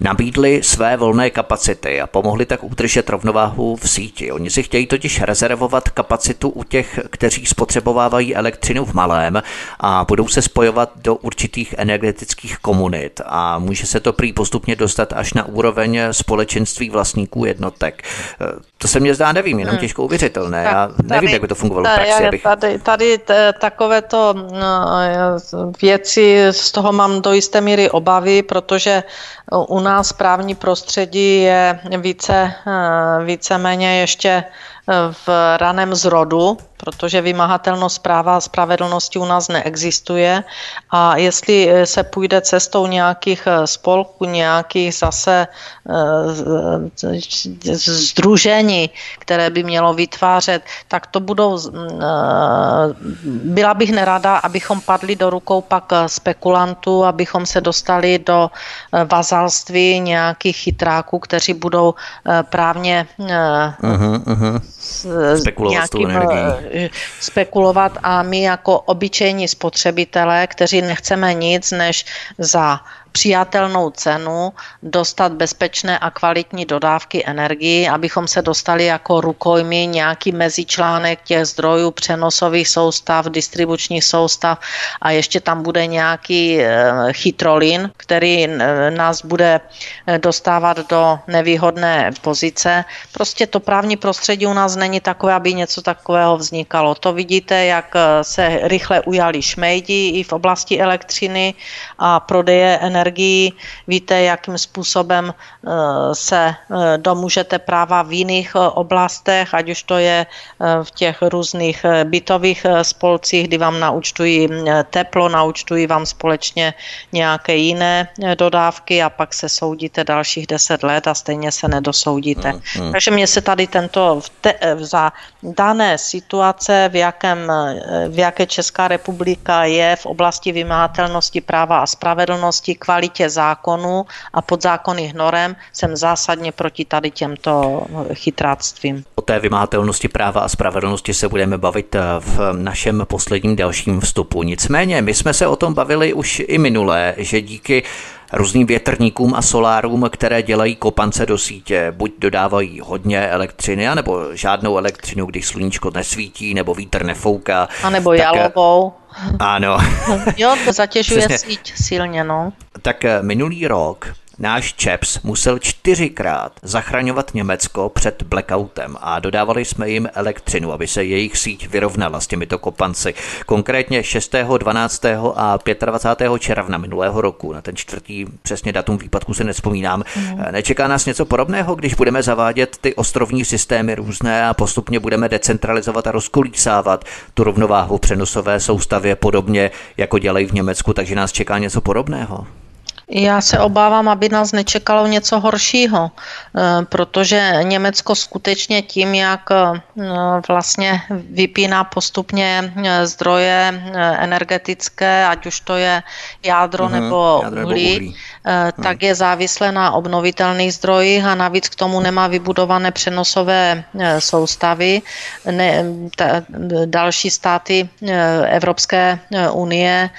nabídly své volné kapacity a pomohli tak udržet rovnováhu v síti. Oni si chtějí totiž rezervovat kapacitu u těch, kteří spotřebovávají elektřinu v malém a budou se spojovat do určitých energetických komunit a může se to prý postupně dostat až na úroveň společenství vlastníků jednotek. To se mně zdá, nevím, jenom hmm. těžko uvěřitelné. Já nevím, tady, jak by to fungovalo v praxi. Abych... Tady, tady takovéto no, věci, z toho mám do jisté míry obavy, protože u nás právní prostředí je více, víceméně ještě v raném zrodu, protože vymahatelnost práva a spravedlnosti u nás neexistuje. A jestli se půjde cestou nějakých spolků, nějakých zase združení, které by mělo vytvářet, tak to budou, byla bych nerada, abychom padli do rukou pak spekulantů, abychom se dostali do vazalství nějakých chytráků, kteří budou právně uh-huh, uh-huh spekulovat nějakým, eh, spekulovat a my jako obyčejní spotřebitelé, kteří nechceme nic než za přijatelnou cenu dostat bezpečné a kvalitní dodávky energii, abychom se dostali jako rukojmi nějaký mezičlánek těch zdrojů přenosových soustav, distribučních soustav a ještě tam bude nějaký eh, chytrolin, který eh, nás bude eh, dostávat do nevýhodné pozice. Prostě to právní prostředí u nás není takové, aby něco takového vznikalo. To vidíte, jak se rychle ujali šmejdi i v oblasti elektřiny a prodeje energie energií. Víte, jakým způsobem se domůžete práva v jiných oblastech, ať už to je v těch různých bytových spolcích, kdy vám naučtují teplo, naučtují vám společně nějaké jiné dodávky a pak se soudíte dalších deset let a stejně se nedosoudíte. Hmm, hmm. Takže mně se tady tento v te, za dané situace, v, jakém, v jaké Česká republika je v oblasti vymáhatelnosti práva a spravedlnosti, kvalitě zákonu a podzákonných norem, jsem zásadně proti tady těmto chytráctvím. O té vymáhatelnosti práva a spravedlnosti se budeme bavit eh, v našem posledním dalším vstupu. Nicméně, my jsme se o tom bavili už i minulé, že díky různým větrníkům a solárům, které dělají kopance do sítě. Buď dodávají hodně elektřiny, anebo žádnou elektřinu, když sluníčko nesvítí, nebo vítr nefouká. A nebo tak, jalovou. Ano. jo, to zatěžuje Přesně. síť silně, no. Tak eh, minulý rok náš ČEPS musel čtyřikrát zachraňovat Německo před blackoutem a dodávali jsme jim elektřinu, aby se jejich síť vyrovnala s těmito kopanci. Konkrétně 6., 12. a 25. června minulého roku, na ten čtvrtý přesně datum výpadku se nespomínám. Mm. Nečeká nás něco podobného, když budeme zavádět ty ostrovní systémy různé a postupně budeme decentralizovat a rozkolísávat tu rovnováhu přenosové soustavě podobně, jako dělají v Německu, takže nás čeká něco podobného. Já se obávám, aby nás nečekalo něco horšího, eh, protože Německo skutečně tím, jak eh, vlastně vypíná postupně eh, zdroje energetické, ať už to je jádro mm-hmm, nebo jádro uhlí, uhlí, tak je závislé na obnovitelných zdrojích a navíc k tomu nemá vybudované přenosové soustavy. Ne, ta, další státy Evropské unie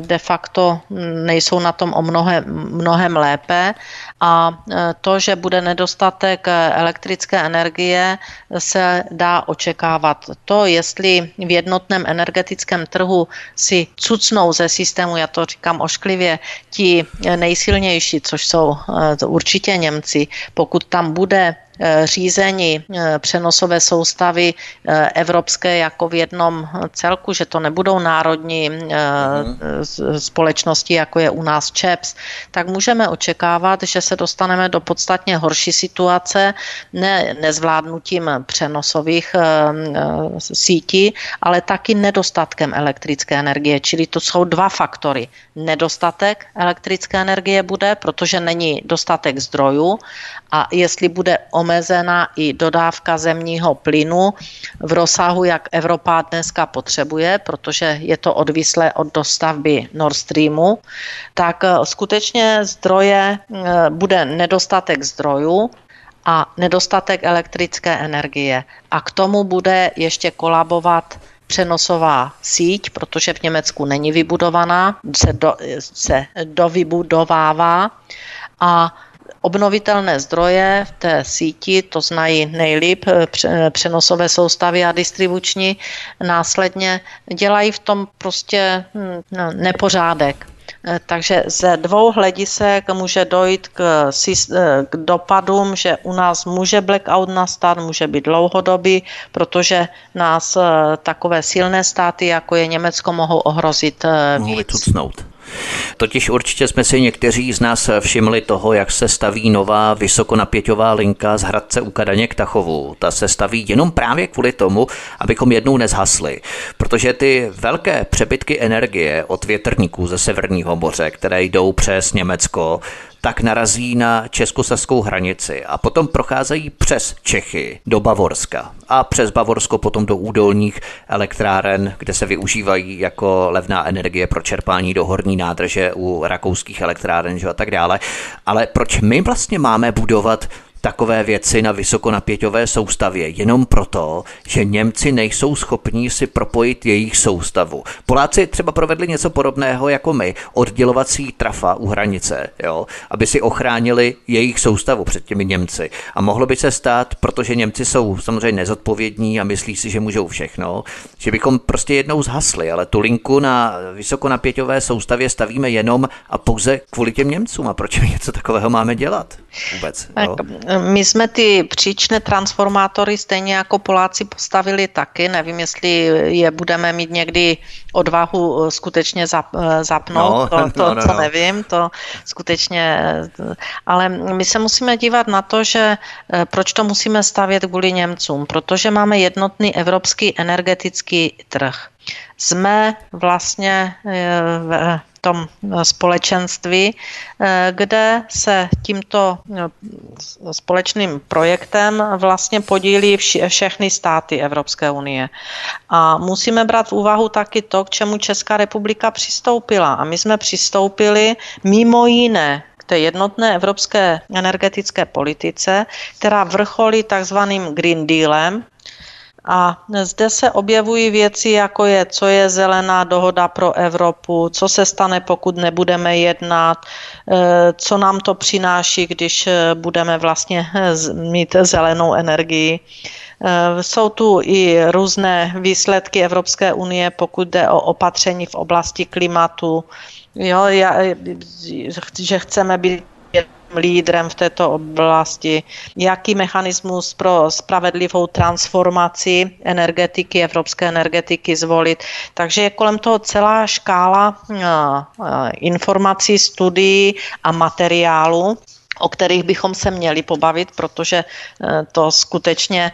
de facto nejsou na tom o mnohem, mnohem lépe a to, že bude nedostatek elektrické energie, se dá očekávat. To, jestli v jednotném energetickém trhu si cucnou ze systému, já to říkám ošklivě, ti nejsilnější, což jsou e, určitě Němci, pokud tam bude Eh, řízení eh, přenosové soustavy eh, evropské jako v jednom celku, že to nebudou národní mhm. společnosti, jako je u nás ČEPS, tak můžeme očekávat, že se dostaneme do podstatně horší situace, ne nezvládnutím přenosových sítí, ale taky nedostatkem elektrické energie. Čili to jsou dva faktory. Nedostatek elektrické energie bude, protože není dostatek zdrojů a jestli bude omezena i dodávka zemního plynu v rozsahu, jak Evropa dneska potřebuje, protože je to odvislé od dostavby Nord Streamu, tak eh, skutečně zdroje, eh, bude nedostatek zdrojů, a nedostatek elektrické energie. A k tomu bude ještě kolabovat přenosová síť, protože v Německu není vybudovaná, se, do, se dovybudovává a obnovitelné zdroje v té síti, to znají nejlíp eh, přenosové soustavy a distribuční, následně dělají v tom prostě hm, no, nepořádek. Eh, takže ze dvou hledisek může dojít k, eh, k dopadům, že u nás může blackout nastat, může být dlouhodobý, protože nás takové silné státy, jako je Německo, mohou ohrozit víc. Totiž určitě jsme si někteří z nás všimli toho, jak se staví nová vysokonapěťová linka z Hradce u Kadaně k Tachovu. Ta se staví jenom právě kvůli tomu, abychom jednou nezhasli. Protože ty velké přebytky energie od větrníků ze Severního moře, které jdou přes Německo, tak narazí na českoslovskou hranici a potom procházejí přes Čechy do Bavorska a přes Bavorsko potom do údolních elektráren, kde se využívají jako levná energie pro čerpání do horní nádrže u rakouských elektráren a tak dále. Ale proč my vlastně máme budovat takové věci na vysokonapěťové soustavě jenom proto, že Němci nejsou schopní si propojit jejich soustavu. Poláci třeba provedli něco podobného jako my, oddělovací trafa u hranice, jo, aby si ochránili jejich soustavu před těmi Němci. A mohlo by se stát, protože Němci jsou samozřejmě nezodpovědní a myslí si, že můžou všechno, že bychom prostě jednou zhasli, ale tu linku na vysokonapěťové soustavě stavíme jenom a pouze kvůli těm Němcům. A proč něco takového máme dělat? Vůbec. Tak, jo? my jsme ty příčné transformátory stejně jako Poláci postavili taky. Nevím, jestli je budeme mít někdy odvahu skutečně zap, zapnout. No, to, to, no, no, to no. nevím, to skutečně. Ale my se musíme dívat na to, že proč to musíme stavět kvůli Němcům. Protože máme jednotný evropský energetický trh. Jsme vlastně v tom společenství, eh, kde se tímto eh, společným projektem vlastně podílí všechny státy Evropské unie. A musíme brát v úvahu taky to, k čemu Česká republika přistoupila. A my jsme přistoupili mimo jiné k té jednotné evropské energetické politice, která vrcholí takzvaným Green Dealem, a zde se objevují věci, jako je, co je zelená dohoda pro Evropu, co se stane, pokud nebudeme jednat, eh, co nám to přináší, když eh, budeme vlastně eh, mít zelenou energii. Jsou tu i různé výsledky Evropské unie, pokud jde o opatření v oblasti klimatu, jo, že chceme být lídrem v této oblasti, jaký mechanismus pro spravedlivou transformaci energetiky, evropské energetiky zvolit. Takže je kolem toho celá škála eh, eh, informací, studií a materiálu, o kterých bychom se měli pobavit, protože eh, to skutečně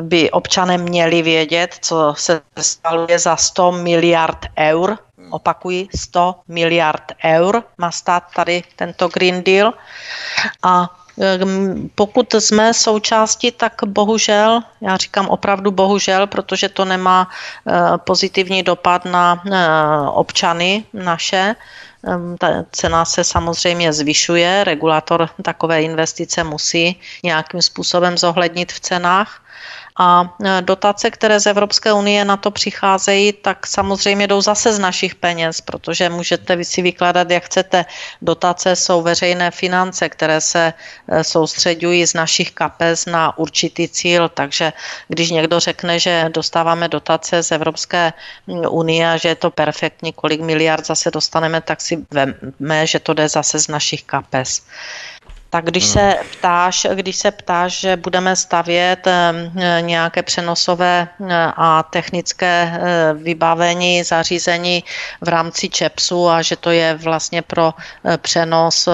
by občané měli vědět, co se stalo za 100 miliard eur. Opakuji, 100 miliard eur má stát tady tento Green Deal. A pokud jsme součástí, tak bohužel, já říkám opravdu bohužel, protože to nemá pozitivní dopad na občany naše, ta cena se samozřejmě zvyšuje, regulator takové investice musí nějakým způsobem zohlednit v cenách a e, dotace, které z Evropské unie na to přicházejí, tak samozřejmě jdou zase z našich peněz, protože můžete si vykládat, jak chcete. Dotace jsou veřejné finance, které se e, soustředují z našich kapes na určitý cíl, takže když někdo řekne, že dostáváme dotace z Evropské unie a že je to perfektní, kolik miliard zase dostaneme, tak si veme, že to jde zase z našich kapes. Tak když se ptáš, když se ptáš, že budeme stavět nějaké přenosové a technické vybavení, zařízení v rámci ČEPSu a že to je vlastně pro přenos,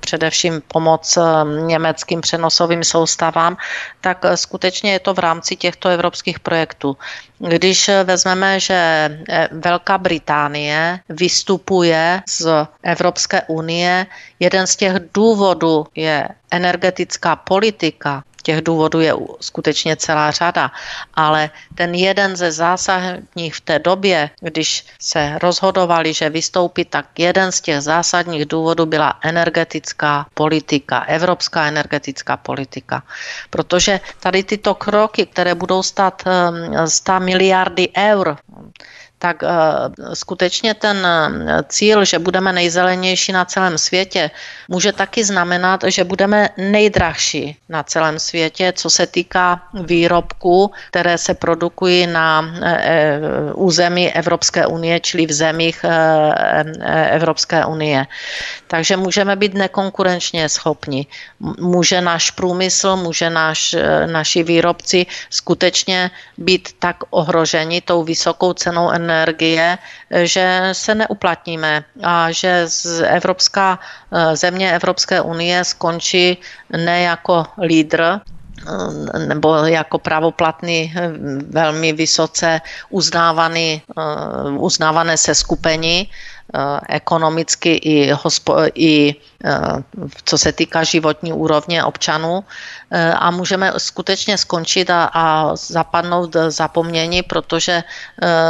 především pomoc německým přenosovým soustavám, tak skutečně je to v rámci těchto evropských projektů. Když vezmeme, že eh, Velká Británie vystupuje z Evropské unie, jeden z těch důvodů je energetická politika těch důvodů je skutečně celá řada, ale ten jeden ze zásadních v té době, když se rozhodovali, že vystoupí, tak jeden z těch zásadních důvodů byla energetická politika, evropská energetická politika. Protože tady tyto kroky, které budou stát 100 ehm, miliardy eur, tak eh, skutečně ten eh, cíl, že budeme nejzelenější na celém světě, může taky znamenat, že budeme nejdrahší na celém světě, co se týká výrobků, které se produkují na eh, území Evropské unie, čili v zemích Evropské unie. Takže můžeme být nekonkurenčně schopni. Může náš průmysl, může náš, naši výrobci skutečně být tak ohroženi tou vysokou cenou energie, energie, že se neuplatníme a že z Evropská, eh, země Evropské unie skončí ne jako lídr, eh, nebo jako pravoplatný, eh, velmi vysoce uznávaný, uznávané se skupení, ekonomicky i, hospo, i eh, co se týká životní úrovně občanů eh, a můžeme skutečně skončit a, a zapadnout zapomnění, protože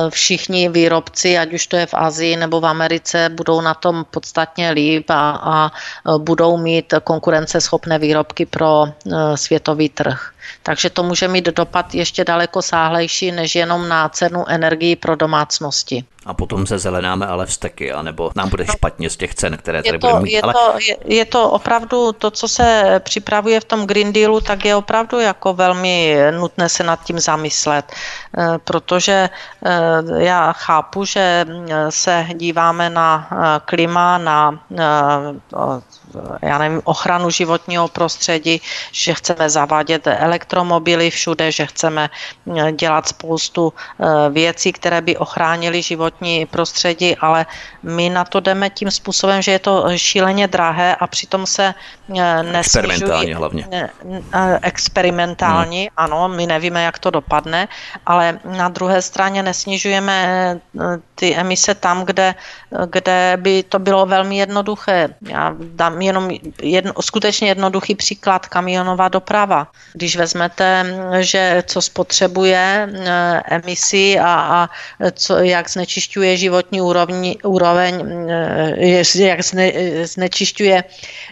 všichni výrobci, ať už to je v Azii nebo v Americe, budou na tom podstatně líp a, a budou mít konkurenceschopné výrobky pro světový trh. Takže to může mít dopad ještě daleko sáhlejší než jenom na cenu energii pro domácnosti. A potom se zelenáme ale vsteky, anebo nám bude špatně z těch cen, které tady je to, budeme mít. Je, ale... to, je, je to opravdu, to, co se připravuje v tom Green Dealu, tak je opravdu jako velmi nutné se nad tím zamyslet, eh, protože eh, já chápu, že se díváme na klima, na já nevím, ochranu životního prostředí, že chceme zavádět elektromobily všude, že chceme eh, dělat spoustu eh, věcí, které by ochránily životní prostředí, ale my na to jdeme tím způsobem, že je to šíleně drahé a přitom se eh, nesnižují. Experimentální hlavně. Experimentální, hmm. ano, my nevíme, jak to dopadne, ale na druhé straně nesnižujeme ty emise tam, kde, kde by to bylo velmi jednoduché. Já dám jenom jedno, skutečně jednoduchý příklad, kamionová doprava. Když vezmete, že co spotřebuje eh, emisí a, a co, jak znečišťuje životní úrovni, úroveň, eh, jak zne, znečišťuje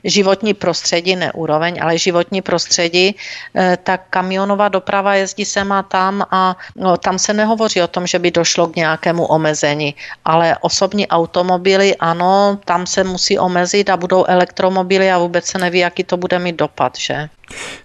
životní prostředí, ne úroveň, ale životní prostředí, eh, tak kamionová doprava jezdí sem a tam a no, tam se nehovoří o tom, že by došlo k nějakému omezení, ale osobní automobily, ano, tam se musí omezit a budou elektromobily a vůbec se neví, jaký to bude mít dopad, že?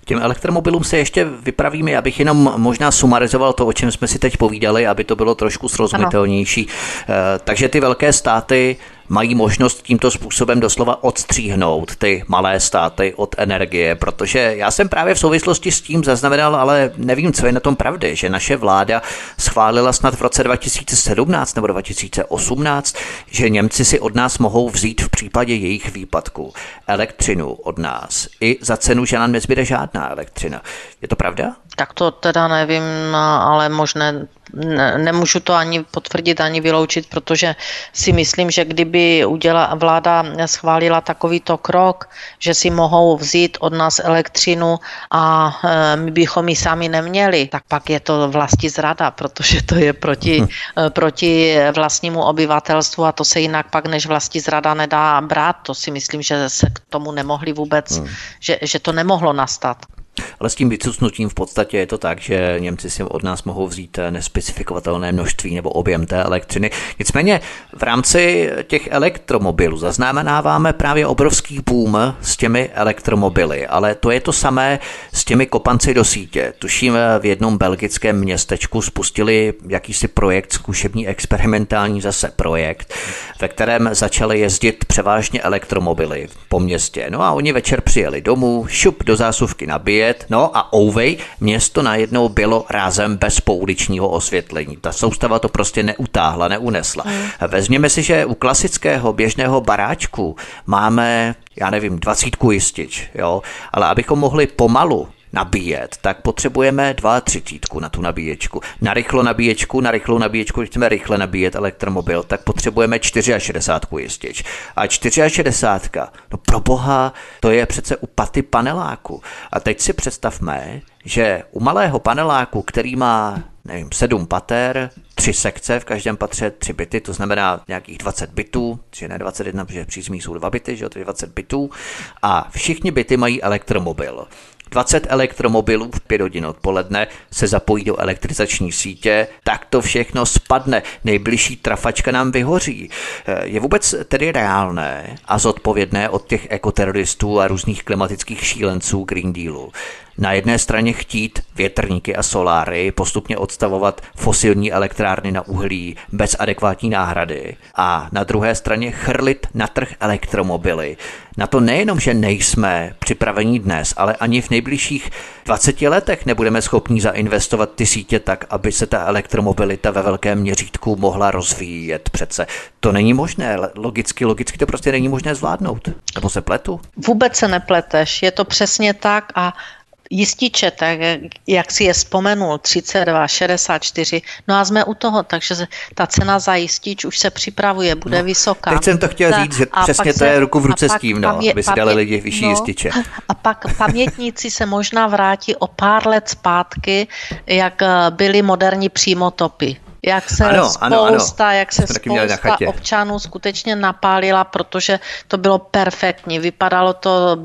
K těm elektromobilům se ještě vypravíme, abych jenom možná sumarizoval to, o čem jsme si teď povídali, aby to bylo trošku srozumitelnější. Ano. Eh, takže ty velké státy mají možnost tímto způsobem doslova odstříhnout ty malé státy od energie, protože já jsem právě v souvislosti s tím zaznamenal, ale nevím, co je na tom pravdy, že naše vláda schválila snad v roce 2017 nebo 2018, že Němci si od nás mohou vzít v případě jejich výpadku elektřinu od nás i za cenu, že nám nezbyde žádná elektřina. Je to pravda? Tak to teda nevím, ale možné, ne, nemůžu to ani potvrdit, ani vyloučit, protože si myslím, že kdyby uděla, vláda schválila takovýto krok, že si mohou vzít od nás elektřinu a e, my bychom ji sami neměli, tak pak je to vlasti zrada, protože to je proti, hm. E, proti vlastnímu obyvatelstvu a to se jinak pak než vlasti zrada nedá brát. To si myslím, že se k tomu nemohli vůbec, hmm. že, že to nemohlo nastat. Ale s tím vycucnutím v podstatě je to tak, že Němci si od nás mohou vzít nespecifikovatelné množství nebo objem té elektřiny. Nicméně v rámci těch elektromobilů zaznamenáváme právě obrovský boom s těmi elektromobily, ale to je to samé s těmi kopanci do sítě. Tuším, v jednom belgickém městečku spustili jakýsi projekt, zkušební experimentální zase projekt, ve kterém začaly jezdit převážně elektromobily po městě. No a oni večer přijeli domů, šup do zásuvky nabije, svět, no a Ouvej město najednou bylo rázem bez pouličního osvětlení. Ta soustava to prostě neutáhla, neunesla. Hmm. Vezměme si, že u klasického běžného baráčku máme, já nevím, dvacítku jistič, jo, ale abychom mohli pomalu nabíjet, tak potřebujeme dva třicítku na tu nabíječku. Na rychlo nabíječku, na rychlou nabíječku, když chceme rychle nabíjet elektromobil, tak potřebujeme 64 jistič. A 64, no pro boha, to je přece u paty paneláku. A teď si představme, že u malého paneláku, který má nevím, sedm pater, tři sekce, v každém patře tři byty, to znamená nějakých 20 bytů, že ne 21, protože přízmí jsou dva byty, že jo, to je 20 bytů a všichni byty mají elektromobil. 20 elektromobilů v 5 hodin odpoledne se zapojí do elektrizační sítě, tak to všechno spadne, nejbližší trafačka nám vyhoří. Eh, je vůbec tedy reálné a zodpovědné od těch ekoteroristů a různých klimatických šílenců Green Dealu, na jedné straně chtít větrníky a soláry, postupně odstavovat fosilní elektrárny na uhlí bez adekvátní náhrady a na druhé straně chrlit na trh elektromobily. Na to nejenom, že nejsme připraveni dnes, ale ani v nejbližších 20 letech nebudeme schopni zainvestovat ty sítě tak, aby se ta elektromobilita ve velkém měřítku mohla rozvíjet. Přece to není možné, logicky, logicky to prostě není možné zvládnout. Nebo se pletu? Vůbec se nepleteš, je to přesně tak a jističe, tak jak si je vzpomenul, 32, 64, no a jsme u toho, takže ta cena za jistič už se připravuje, bude no, vysoká. Teď jsem to chtěl říct, že a přesně to je ruku v ruce s tím, no, pamě, aby si dali lidi vyšší no, jističe. A pak pamětníci se možná vrátí o pár let zpátky, jak byly moderní přímotopy jak se ano, spousta, ano, ano. Jak se spousta občanů skutečně napálila, protože to bylo perfektní, vypadalo to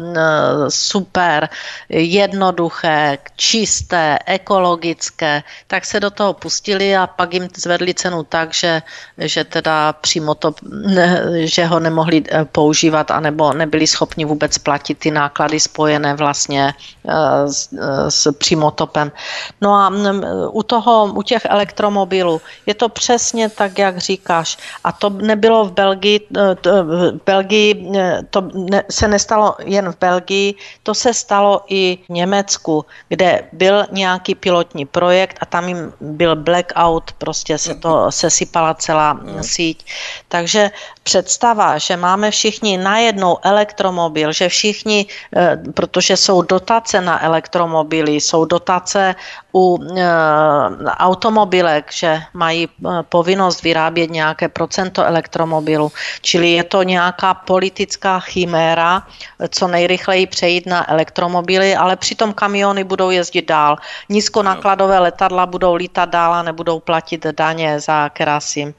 super, jednoduché, čisté, ekologické, tak se do toho pustili a pak jim zvedli cenu tak, že, že teda přímo to, že ho nemohli eh, používat anebo nebyli schopni vůbec platit ty náklady spojené vlastně eh, s, eh, s přímotopem. No a mm, u toho, u těch elektromobilů je to přesně tak, jak říkáš. A to nebylo v Belgii, v Belgii to ne, se nestalo jen v Belgii, to se stalo i v Německu, kde byl nějaký pilotní projekt a tam jim byl blackout, prostě se to sesypala celá síť. Takže představa, že máme všichni najednou elektromobil, že všichni, eh, protože jsou dotace na elektromobily, jsou dotace u eh, automobilek, že mají eh, povinnost vyrábět nějaké procento elektromobilu, čili je to nějaká politická chiméra, co nejrychleji přejít na elektromobily, ale přitom kamiony budou jezdit dál. Nízkonákladové letadla budou lítat dál a nebudou platit daně za kerasy.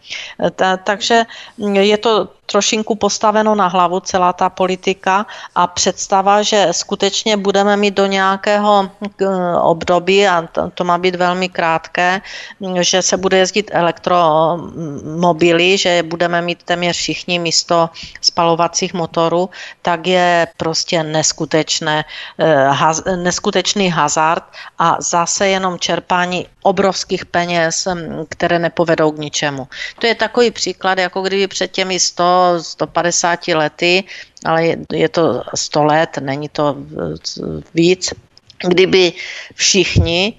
Takže je to trošinku postaveno na hlavu celá ta politika a představa, že skutečně budeme mít do nějakého eh, období, a to, má být velmi krátké, že se bude jezdit elektromobily, že budeme mít téměř všichni místo spalovacích motorů, tak je prostě neskutečné, eh, haz, neskutečný hazard a zase jenom čerpání obrovských peněz, mm, které nepovedou k ničemu. To je takový příklad, jako kdyby před těmi 100, 150 lety, ale je, to 100 let, není to víc, kdyby všichni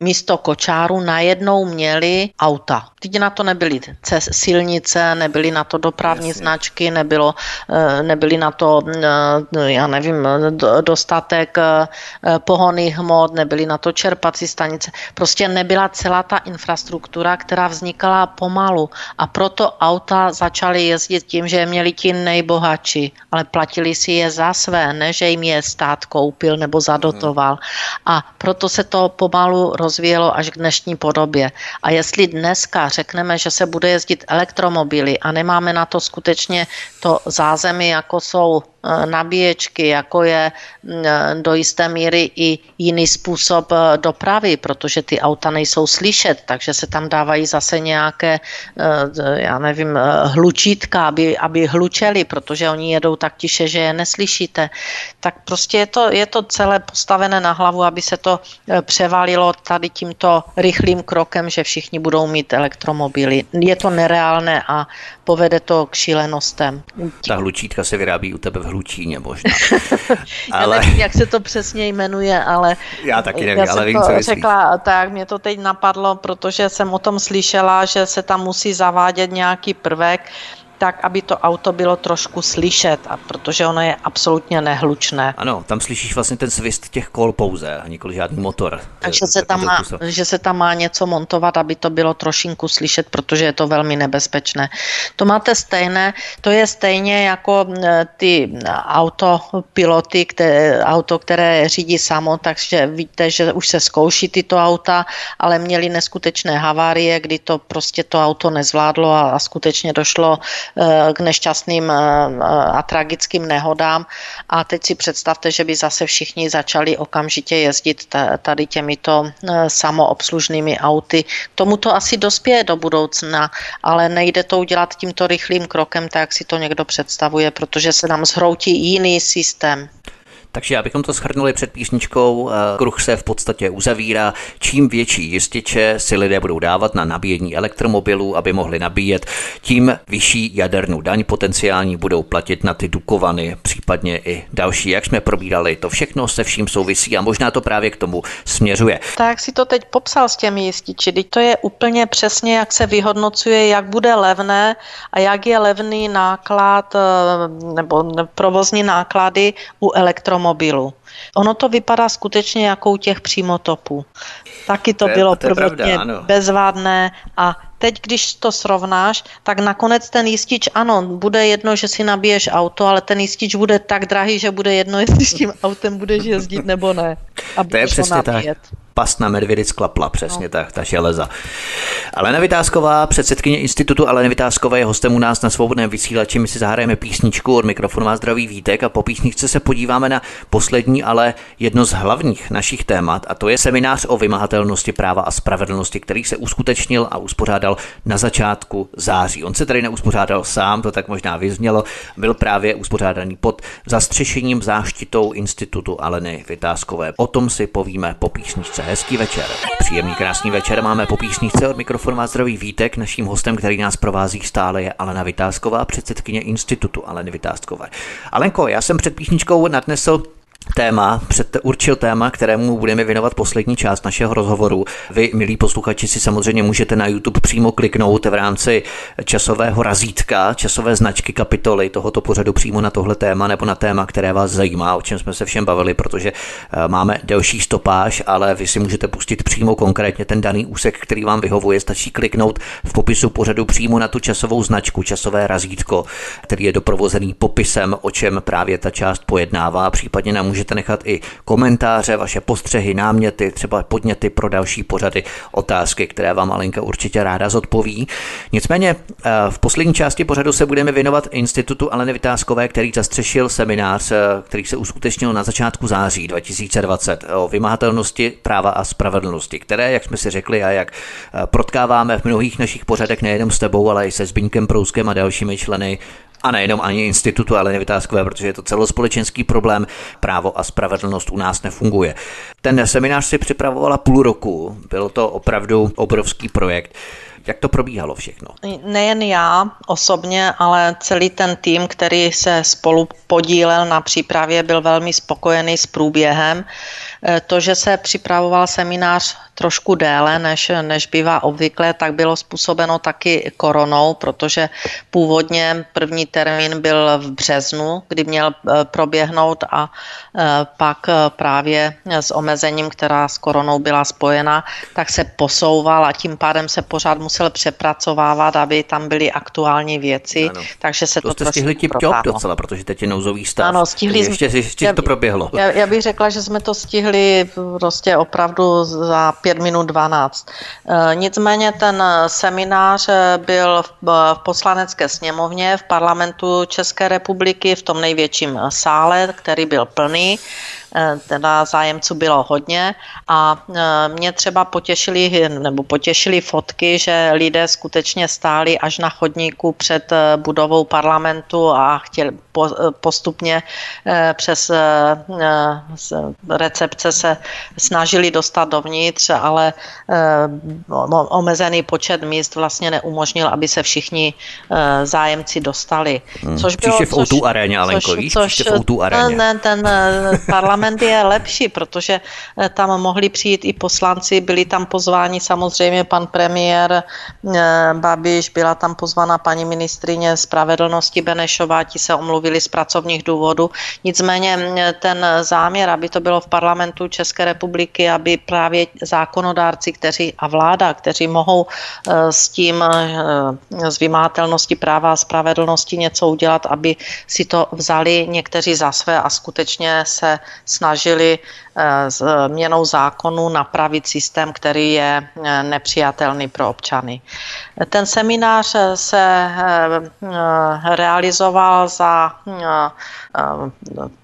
místo kočáru najednou měli auta. Teď na to nebyly silnice, nebyly na to dopravní Jasně. značky, nebylo, eh, nebyly na to, eh, já nevím, dostatek eh, pohoných hmot, nebyly na to čerpací stanice. Prostě nebyla celá ta infrastruktura, která vznikala pomalu. A proto auta začaly jezdit tím, že je měli ti nejbohatší, ale platili si je za své, ne že jim je stát koupil nebo zadotoval. A proto se to pomalu rozvíjelo až k dnešní podobě. A jestli dneska řekneme, že se bude jezdit elektromobily a nemáme na to skutečně to zázemí, jako jsou nabíječky, jako je mm, eh, do jisté míry i jiný způsob eh, dopravy, protože ty auta nejsou slyšet, takže se tam dávají zase nějaké, já nevím, hlučítka, aby, aby hlučeli, protože oni jedou tak tiše, že je neslyšíte. Tak prostě je to, je to celé postavené na hlavu, aby se to převalilo tady tímto rychlým krokem, že všichni budou mít elektromobily. Je to nereálné a povede to k šílenostem. Ta hlučítka se vyrábí u tebe v Hlučíně možná. ale... Já nevím, jak se to přesně jmenuje, ale... Já taky nevím, já ale vím, co řekla, tak mě to teď napadlo, protože jsem o tom slyšela, že se tam musí zavádět nějaký prvek, tak, aby to auto bylo trošku slyšet, a protože ono je absolutně nehlučné. Ano, tam slyšíš vlastně ten svist těch kol pouze a nikoli žádný motor. Takže se tam, má, že se tam má něco montovat, aby to bylo trošinku slyšet, protože je to velmi nebezpečné. To máte stejné, to je stejně jako ty autopiloty, které, auto, které řídí samo, takže víte, že už se zkouší tyto auta, ale měli neskutečné havárie, kdy to prostě to auto nezvládlo a, a skutečně došlo k nešťastným eh, a tragickým nehodám. A teď si představte, že by zase všichni začali okamžitě jezdit tady těmito eh, samoobslužnými auty. Tomu to asi dospěje do budoucna, ale nejde to udělat tímto rychlým krokem, tak jak si to někdo představuje, protože se nám zhroutí jiný systém. Takže abychom to shrnuli před písničkou, eh, kruh se v podstatě uzavírá. Čím větší jističe si lidé budou dávat na nabíjení elektromobilů, aby mohli nabíjet, tím vyšší jadernou daň potenciální budou platit na ty dukovany, případně i další. Jak jsme probírali, to všechno se vším souvisí a možná to právě k tomu směřuje. Tak si to teď popsal s těmi jističi, teď to je úplně přesně, jak se vyhodnocuje, jak bude levné a jak je levný náklad eh, nebo provozní náklady u elektromobilů automobilu. Ono to vypadá skutečně jako u těch přímotopů. Taky to, to bylo to prvotně bezvádné a teď, když to srovnáš, tak nakonec ten jistič, ano, bude jedno, že si nabiješ auto, ale ten jistič bude tak drahý, že bude jedno, jestli s tím autem budeš jezdit nebo ne. A to je přesně tak past na medvědy sklapla, přesně no. tak, ta železa. Alena Vytázková, předsedkyně institutu Alena Vytázková je hostem u nás na svobodném vysílači. My si zahrajeme písničku od mikrofonu vás zdraví Vítek a po písničce se podíváme na poslední, ale jedno z hlavních našich témat a to je seminář o vymahatelnosti práva a spravedlnosti, který se uskutečnil a uspořádal na začátku září. On se tady neuspořádal sám, to tak možná vyznělo, byl právě uspořádaný pod zastřešením záštitou institutu Aleny Vytázkové. O tom si povíme po písničce večer, hezký večer. Příjemný krásný večer máme po písničce od mikrofonu vás zdraví Vítek. Naším hostem, který nás provází stále, je Alena Vytázková, předsedkyně institutu Aleny Vytázkové. Alenko, já jsem před písničkou nadnesl téma, určil téma, kterému budeme věnovat poslední část našeho rozhovoru. Vy, milí posluchači, si samozřejmě můžete na YouTube přímo kliknout v rámci časového razítka, časové značky kapitoly tohoto pořadu přímo na tohle téma nebo na téma, které vás zajímá, o čem jsme se všem bavili, protože eh, máme delší stopáž, ale vy si můžete pustit přímo konkrétně ten daný úsek, který vám vyhovuje. Stačí kliknout v popisu pořadu přímo na tu časovou značku, časové razítko, který je doprovozený popisem, o čem právě ta část pojednává, případně nám můžete nechat i komentáře, vaše postřehy, náměty, třeba podněty pro další pořady, otázky, které vám Alenka určitě ráda zodpoví. Nicméně eh, v poslední části pořadu se budeme věnovat Institutu Aleny Vytázkové, který zastřešil seminář, eh, který se uskutečnil na začátku září 2020 o vymahatelnosti práva a spravedlnosti, které, jak jsme si řekli a jak eh, protkáváme v mnohých našich pořadech nejenom s tebou, ale i se Zbyňkem Prouskem a dalšími členy a nejenom ani institutu, ale nevytázkové, protože je to celospolečenský problém. Právo a spravedlnost u nás nefunguje. Ten seminář si připravovala půl roku, byl to opravdu obrovský projekt. Jak to probíhalo všechno? Nejen já osobně, ale celý ten tým, který se spolu podílel na přípravě, byl velmi spokojený s průběhem. Eh, to, že se připravoval seminář trošku déle, než, než bývá obvykle, tak bylo způsobeno taky koronou, protože původně první termín byl v březnu, kdy měl eh, proběhnout a eh, pak právě s omezením, která s koronou byla spojena, tak se posouval a tím pádem se pořád musel přepracovávat, aby tam byly aktuální věci, ano. takže se to, to jste stihli tip docela, protože teď je nouzový stav. Ano, stihli ještě, ještě to proběhlo. Já, já bych řekla, že jsme to stihli stihli prostě opravdu za 5 minut 12. E, nicméně ten seminář byl v poslanecké sněmovně v parlamentu České republiky v tom největším sále, který byl plný. Eh, teda zájemců bylo hodně a eh, mě třeba potěšili, nebo potěšili fotky, že lidé skutečně stáli až na chodníku před eh, budovou parlamentu a chtěli postupně přes recepce se snažili dostat dovnitř, ale omezený počet míst vlastně neumožnil, aby se všichni zájemci dostali. Hmm. Což bylo, Příště v O2 aréně, Alenko, víš? Což, v O2 aréně. Ne, ten parlament parlament je lepší, protože eh, tam mohli přijít i poslanci, byli tam pozváni samozřejmě pan premiér eh, Babiš, byla tam pozvána paní ministrině spravedlnosti Benešová, ti se omluvili z pracovních důvodů. Nicméně mm, ten záměr, aby to bylo v parlamentu České republiky, aby právě zákonodárci kteří, a vláda, kteří mohou eh, s tím, z vymátelnosti práva a spravedlnosti něco udělat, aby si to vzali někteří za své a skutečně se snažili eh, s měnou zákonu napravit systém, který je eh, nepřijatelný pro občany. Ten seminář se eh, realizoval za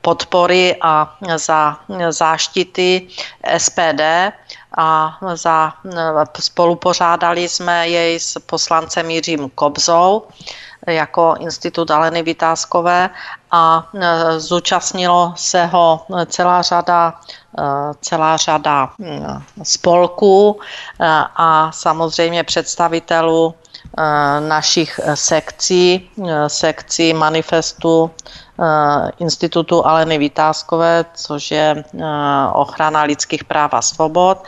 podpory a za záštity SPD a za, spolupořádali jsme jej s poslancem Jiřím Kobzou jako Institut Aleny Vytázkové a e, zúčastnilo se ho celá řada, e, celá řada e, spolků a samozřejmě představitelů našich sekcí, sekcí manifestu institutu Aleny Vytázkové, což je ochrana lidských práv a svobod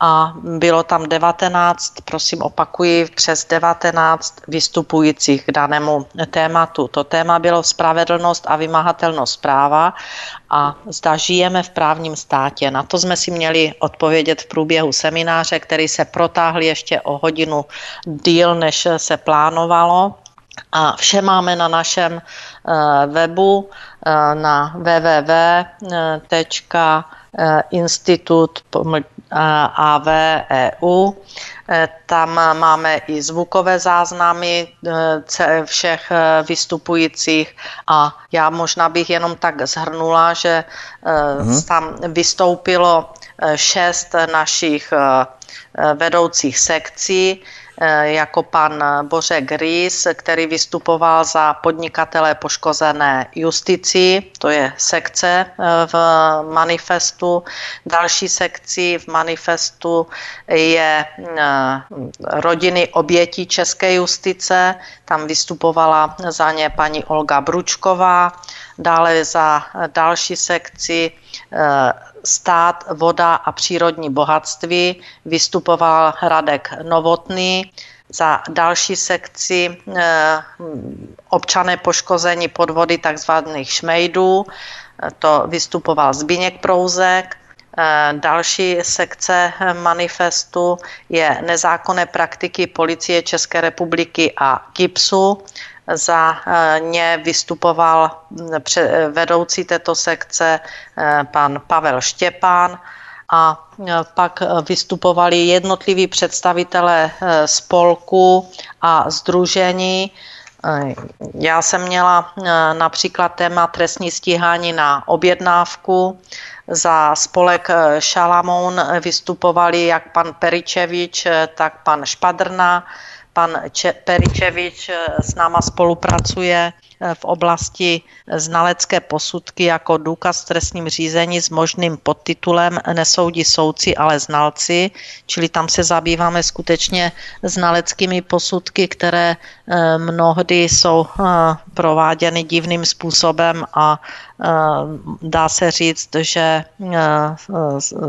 a bylo tam 19, prosím opakuji, přes 19 vystupujících k danému tématu. To téma bylo spravedlnost a vymahatelnost práva a zda žijeme v právním státě. Na to jsme si měli odpovědět v průběhu semináře, který se protáhl ještě o hodinu díl, než se plánovalo. A vše máme na našem eh, webu eh, na www.institut AVEU. E, tam máme i zvukové záznamy e, všech e, vystupujících a já možná bych jenom tak zhrnula, že mhm. tam vystoupilo šest našich vedoucích sekcí jako pan Bořek Rýs, který vystupoval za podnikatele poškozené justici, to je sekce eh, v manifestu. Další sekcí v manifestu je eh, rodiny obětí české justice, tam vystupovala za ně paní Olga Bručková, dále za další sekci stát, voda a přírodní bohatství vystupoval Radek Novotný. Za další sekci eh, občané poškození podvody tzv. šmejdů, to vystupoval Zbigněk Prouzek. Eh, další sekce manifestu je nezákonné praktiky policie České republiky a KIPSu. Za eh, ně vystupoval hm, vedoucí této sekce eh, pan Pavel Štěpán a eh, pak vystupovali jednotliví představitelé spolku a združení. Já jsem měla například téma trestní stíhání na objednávku. Za spolek Šalamoun vystupovali jak pan Peričevič, tak pan Špadrna Pan Peričevič eh, s náma spolupracuje eh, v oblasti znalecké posudky jako důkaz v trestním řízení s možným podtitulem Nesoudí soudci, ale znalci, čili tam se zabýváme skutečně znaleckými posudky, které eh, mnohdy jsou prováděny divným způsobem a dá se říct, že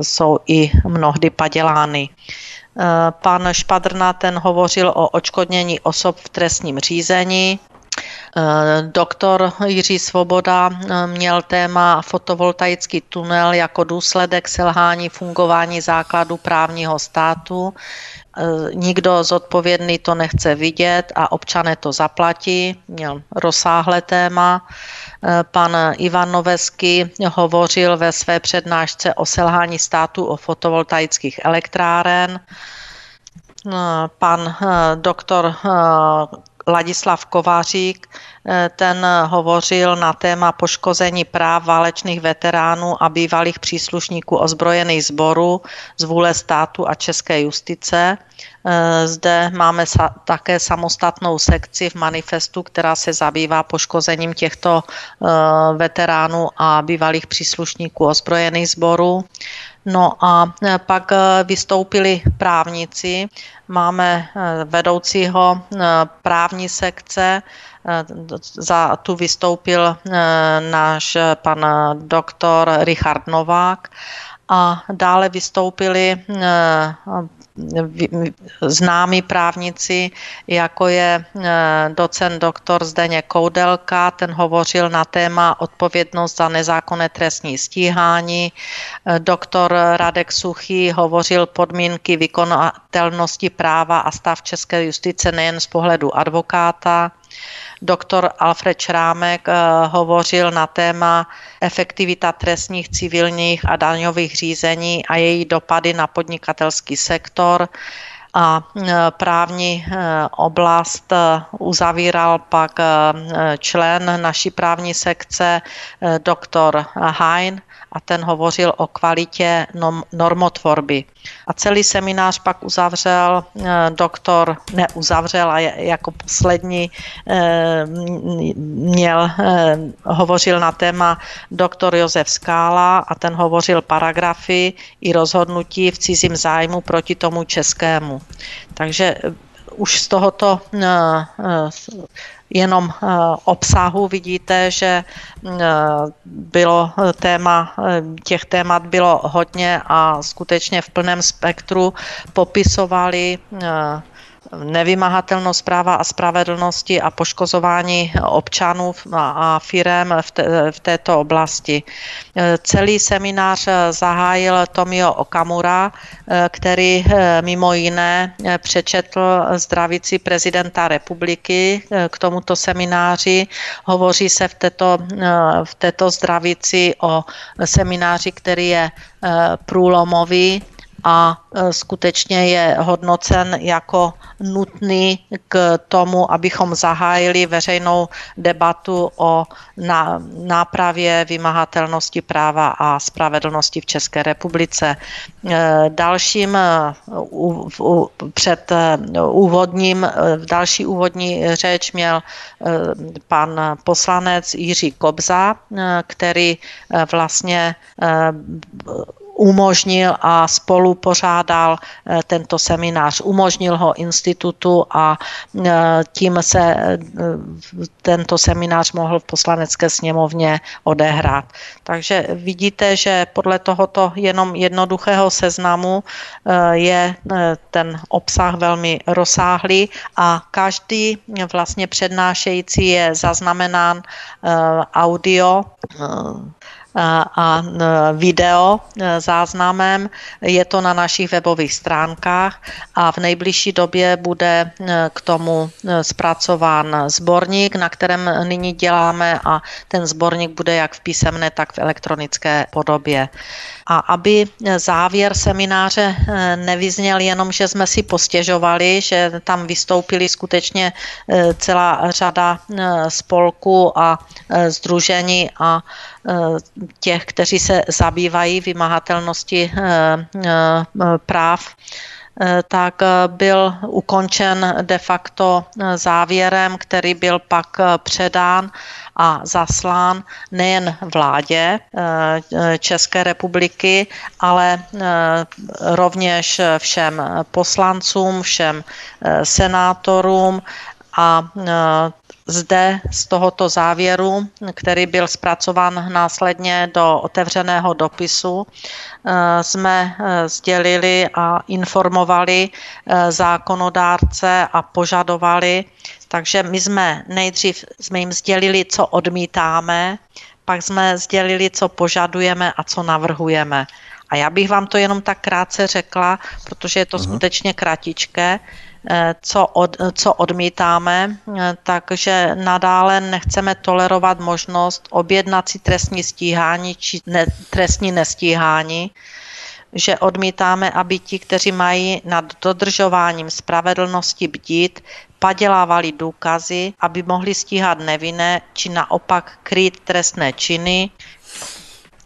jsou i mnohdy padělány. Eh, pan Špadrna ten hovořil o očkodnění osob v trestním řízení. Eh, doktor Jiří Svoboda eh, měl téma fotovoltaický tunel jako důsledek selhání fungování základu právního státu. Nikdo zodpovědný to nechce vidět a občané to zaplatí. Měl rozsáhlé téma. Pan Ivan Novesky hovořil ve své přednášce o selhání státu o fotovoltaických elektráren. Pan eh, doktor eh, Ladislav Kovářík, eh, ten hovořil na téma poškození práv válečných veteránů a bývalých příslušníků ozbrojených sborů z vůle státu a české justice. Eh, zde máme také samostatnou sekci v manifestu, která se zabývá poškozením těchto eh, veteránů a bývalých příslušníků ozbrojených sborů. No a eh, pak vystoupili právníci. Máme vedoucího právní sekce, za tu vystoupil náš pan doktor Richard Novák a dále vystoupili známí právníci, jako je eh, docent doktor Zdeně Koudelka, ten hovořil na téma odpovědnost za nezákonné trestní stíhání. Eh, doktor Radek Suchý hovořil podmínky vykonatelnosti práva a stav české justice nejen z pohledu advokáta. Doktor Alfred Šrámek eh, hovořil na téma efektivita trestních, civilních a daňových řízení a její dopady na podnikatelský sektor. A eh, právní eh, oblast uzavíral pak člen naší právní sekce doktor Hein a ten hovořil o kvalitě normotvorby. A celý seminář pak uzavřel eh, doktor, ne uzavřel, a jako poslední eh, měl, eh, hovořil na téma doktor Josef Skála a ten hovořil paragrafy i rozhodnutí v cizím zájmu proti tomu českému. Takže už z tohoto jenom obsahu vidíte, že bylo téma, těch témat bylo hodně a skutečně v plném spektru popisovali nevymahatelnost práva a spravedlnosti a poškozování občanů a firem v, te, v této oblasti. Celý seminář zahájil Tomio Okamura, který mimo jiné přečetl zdravici prezidenta republiky k tomuto semináři. Hovoří se v této, v této zdravici o semináři, který je průlomový a e, skutečně je hodnocen jako nutný k tomu, abychom zahájili veřejnou debatu o nápravě vymahatelnosti práva a spravedlnosti v České republice. E, dalším e, před úvodním, další úvodní řeč měl pan poslanec Jiří Kobza, který vlastně umožnil a spolu pořádal eh, tento seminář. Umožnil ho institutu a eh, tím se eh, tento seminář mohl v poslanecké sněmovně odehrát. Takže vidíte, že podle tohoto jenom jednoduchého seznamu je ten obsah velmi rozsáhlý a každý vlastně přednášející je zaznamenán audio a video e, záznamem. Je to na našich webových stránkách a v nejbližší době bude e, k tomu e, zpracován sborník, na kterém nyní děláme a ten sborník bude jak v písemné, tak v elektronické podobě. A aby závěr semináře nevyzněl jenom, že jsme si postěžovali, že tam vystoupili skutečně celá řada spolků a združení a těch, kteří se zabývají vymahatelnosti eh, eh, práv eh, tak byl ukončen de facto závěrem, který byl pak předán a zaslán nejen vládě České republiky, ale rovněž všem poslancům, všem senátorům a zde z tohoto závěru, který byl zpracován následně do otevřeného dopisu, eh, jsme eh, sdělili a informovali eh, zákonodárce a požadovali, takže my jsme nejdřív jsme jim sdělili, co odmítáme, pak jsme sdělili, co požadujeme a co navrhujeme. A já bych vám to jenom tak krátce řekla, protože je to uh-huh. skutečně kratičké. Co, od, co odmítáme, takže nadále nechceme tolerovat možnost objednat si trestní stíhání či ne, trestní nestíhání, že odmítáme, aby ti, kteří mají nad dodržováním spravedlnosti bdít, padělávali důkazy, aby mohli stíhat nevinné či naopak krýt trestné činy,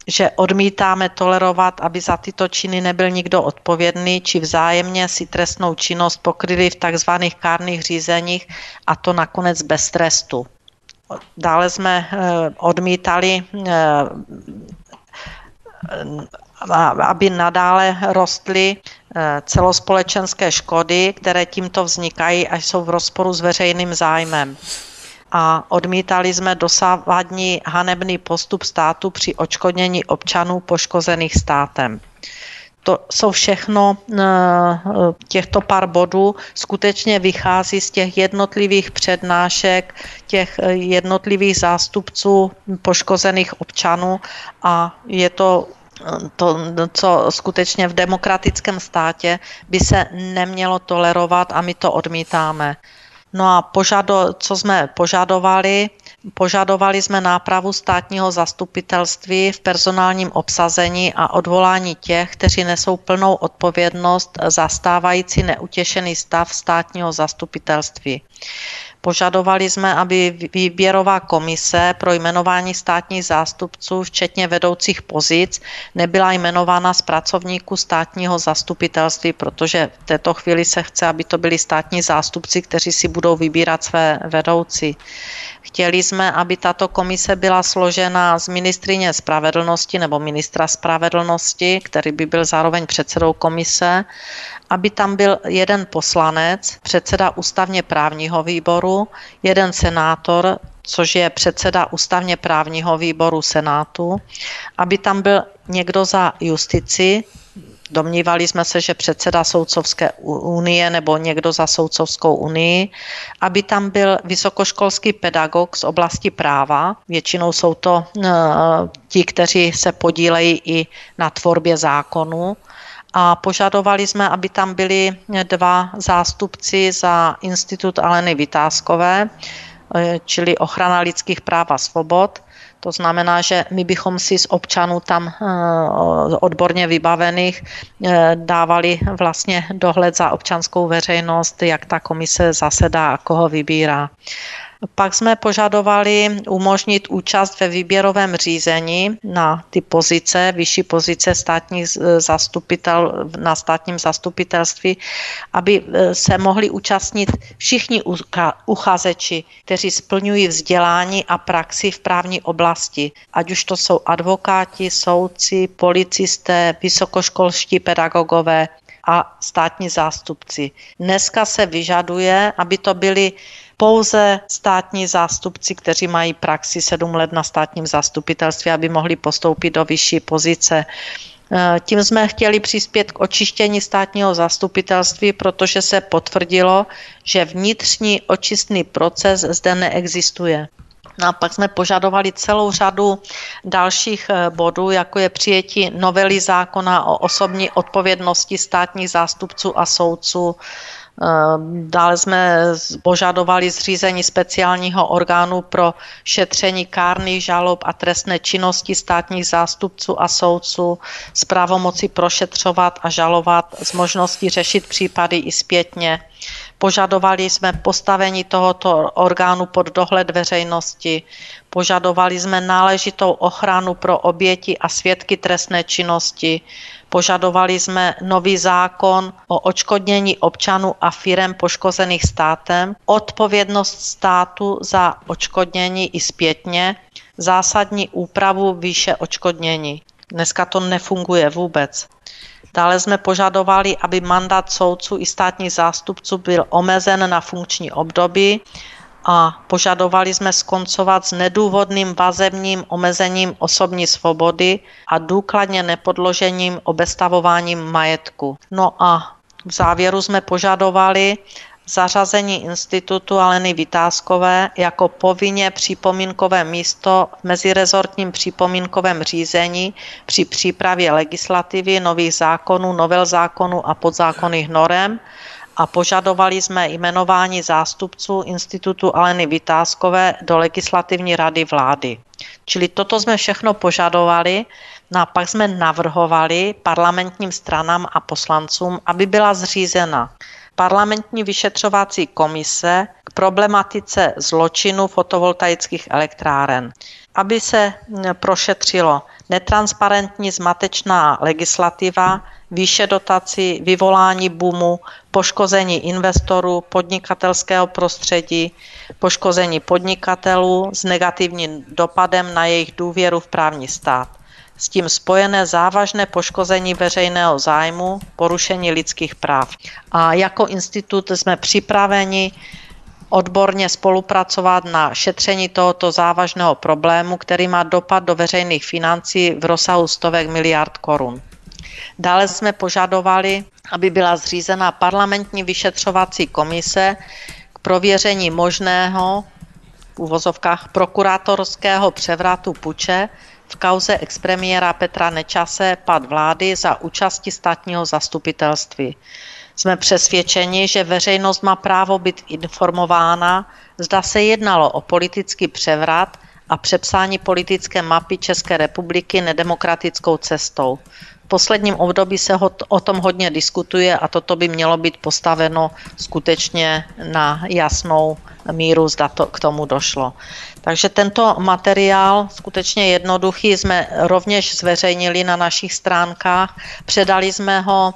že odmítáme tolerovat, aby za tyto činy nebyl nikdo odpovědný, či vzájemně si trestnou činnost pokryli v takzvaných kárných řízeních a to nakonec bez trestu. Dále jsme eh, odmítali eh, aby nadále rostly eh, celospolečenské škody, které tímto vznikají a jsou v rozporu s veřejným zájmem a odmítali jsme dosávadní hanebný postup státu při očkodnění občanů poškozených státem. To jsou všechno eh, těchto pár bodů skutečně vychází z těch jednotlivých přednášek, těch eh, jednotlivých zástupců poškozených občanů a je to eh, to, co skutečně v demokratickém státě by se nemělo tolerovat a my to odmítáme. No a požado, co jsme požadovali, požadovali jsme nápravu státního zastupitelství v personálním obsazení a odvolání těch, kteří nesou plnou odpovědnost za stávající neutěšený stav státního zastupitelství. Požadovali jsme, aby výběrová komise pro jmenování státních zástupců, včetně vedoucích pozic, nebyla jmenována z pracovníků státního zastupitelství, protože v této chvíli se chce, aby to byli státní zástupci, kteří si budou vybírat své vedoucí. Chtěli jsme, aby tato komise byla složena z ministrině spravedlnosti nebo ministra spravedlnosti, který by byl zároveň předsedou komise aby tam byl jeden poslanec, předseda ústavně právního výboru, jeden senátor, což je předseda ústavně právního výboru Senátu, aby tam byl někdo za justici, Domnívali jsme se, že předseda Soudcovské unie nebo někdo za Soudcovskou unii, aby tam byl vysokoškolský pedagog z oblasti práva. Většinou jsou to uh, ti, kteří se podílejí i na tvorbě zákonu. A požadovali jsme, aby tam byli dva zástupci za Institut Aleny Vytázkové, eh, čili ochrana lidských práv a svobod, to znamená, že my bychom si z občanů tam eh, odborně vybavených eh, dávali vlastně dohled za občanskou veřejnost, jak ta komise zasedá a koho vybírá. Pak jsme požadovali umožnit účast ve výběrovém řízení na ty pozice, vyšší pozice státních zastupitel, na státním zastupitelství, aby e, se mohli účastnit všichni uchazeči, kteří splňují vzdělání a praxi v právní oblasti, ať už to jsou advokáti, soudci, policisté, vysokoškolští pedagogové a státní zástupci. Dneska se vyžaduje, aby to byli pouze státní zástupci, kteří mají praxi sedm let na státním zastupitelství, aby mohli postoupit do vyšší pozice. Eh, tím jsme chtěli přispět k očištění státního zastupitelství, protože se potvrdilo, že vnitřní očistný proces zde neexistuje. No a pak jsme požadovali celou řadu dalších eh, bodů, jako je přijetí novely zákona o osobní odpovědnosti státních zástupců a soudců, dále jsme požadovali zřízení speciálního orgánu pro šetření kárných žalob a trestné činnosti státních zástupců a soudců s pravomocí prošetřovat a žalovat s možností řešit případy i zpětně. Požadovali jsme postavení tohoto orgánu pod dohled veřejnosti. Požadovali jsme náležitou ochranu pro oběti a svědky trestné činnosti. Požadovali jsme nový zákon o očkodnění občanů a firem poškozených státem, odpovědnost státu za očkodnění i zpětně, zásadní úpravu výše očkodnění. Dneska to nefunguje vůbec. Dále jsme požadovali, aby mandát soudců i státních zástupců byl omezen na funkční období a požadovali jsme skoncovat s nedůvodným vazebním omezením osobní svobody a důkladně nepodložením obestavováním majetku. No a v závěru jsme požadovali zařazení institutu Aleny Vytázkové jako povinně připomínkové místo v mezirezortním připomínkovém řízení při přípravě legislativy, nových zákonů, novel zákonů a podzákonných norem a požadovali jsme jmenování zástupců Institutu Aleny Vytázkové do legislativní rady vlády. Čili toto jsme všechno požadovali, no a pak jsme navrhovali parlamentním stranám a poslancům, aby byla zřízena parlamentní vyšetřovací komise k problematice zločinu fotovoltaických elektráren, aby se prošetřilo netransparentní zmatečná legislativa, výše dotací, vyvolání boomu, poškození investorů, podnikatelského prostředí, poškození podnikatelů s negativním dopadem na jejich důvěru v právní stát. S tím spojené závažné poškození veřejného zájmu, porušení lidských práv. A jako institut jsme připraveni odborně spolupracovat na šetření tohoto závažného problému, který má dopad do veřejných financí v rozsahu stovek miliard korun. Dále jsme požadovali, aby byla zřízena parlamentní vyšetřovací komise k prověření možného v uvozovkách prokurátorského převratu puče v kauze expremiéra Petra Nečase pad vlády za účasti státního zastupitelství. Jsme přesvědčeni, že veřejnost má právo být informována, zda se jednalo o politický převrat a přepsání politické mapy České republiky nedemokratickou cestou posledním období se ho, o tom hodně diskutuje a toto by mělo být postaveno skutečně na jasnou míru, zda to k tomu došlo. Takže tento materiál, skutečně jednoduchý, jsme rovněž zveřejnili na našich stránkách. Předali jsme ho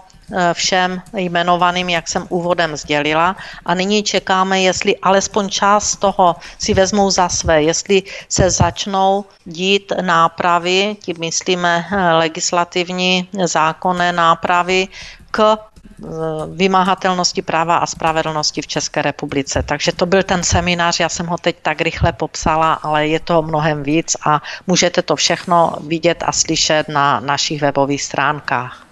všem jmenovaným, jak jsem úvodem sdělila. A nyní čekáme, jestli alespoň část toho si vezmou za své, jestli se začnou dít nápravy, tím myslíme eh, legislativní zákonné nápravy k vymáhatelnosti práva a spravedlnosti v České republice. Takže to byl ten seminář, já jsem ho teď tak rychle popsala, ale je to mnohem víc a můžete to všechno vidět a slyšet na našich webových stránkách.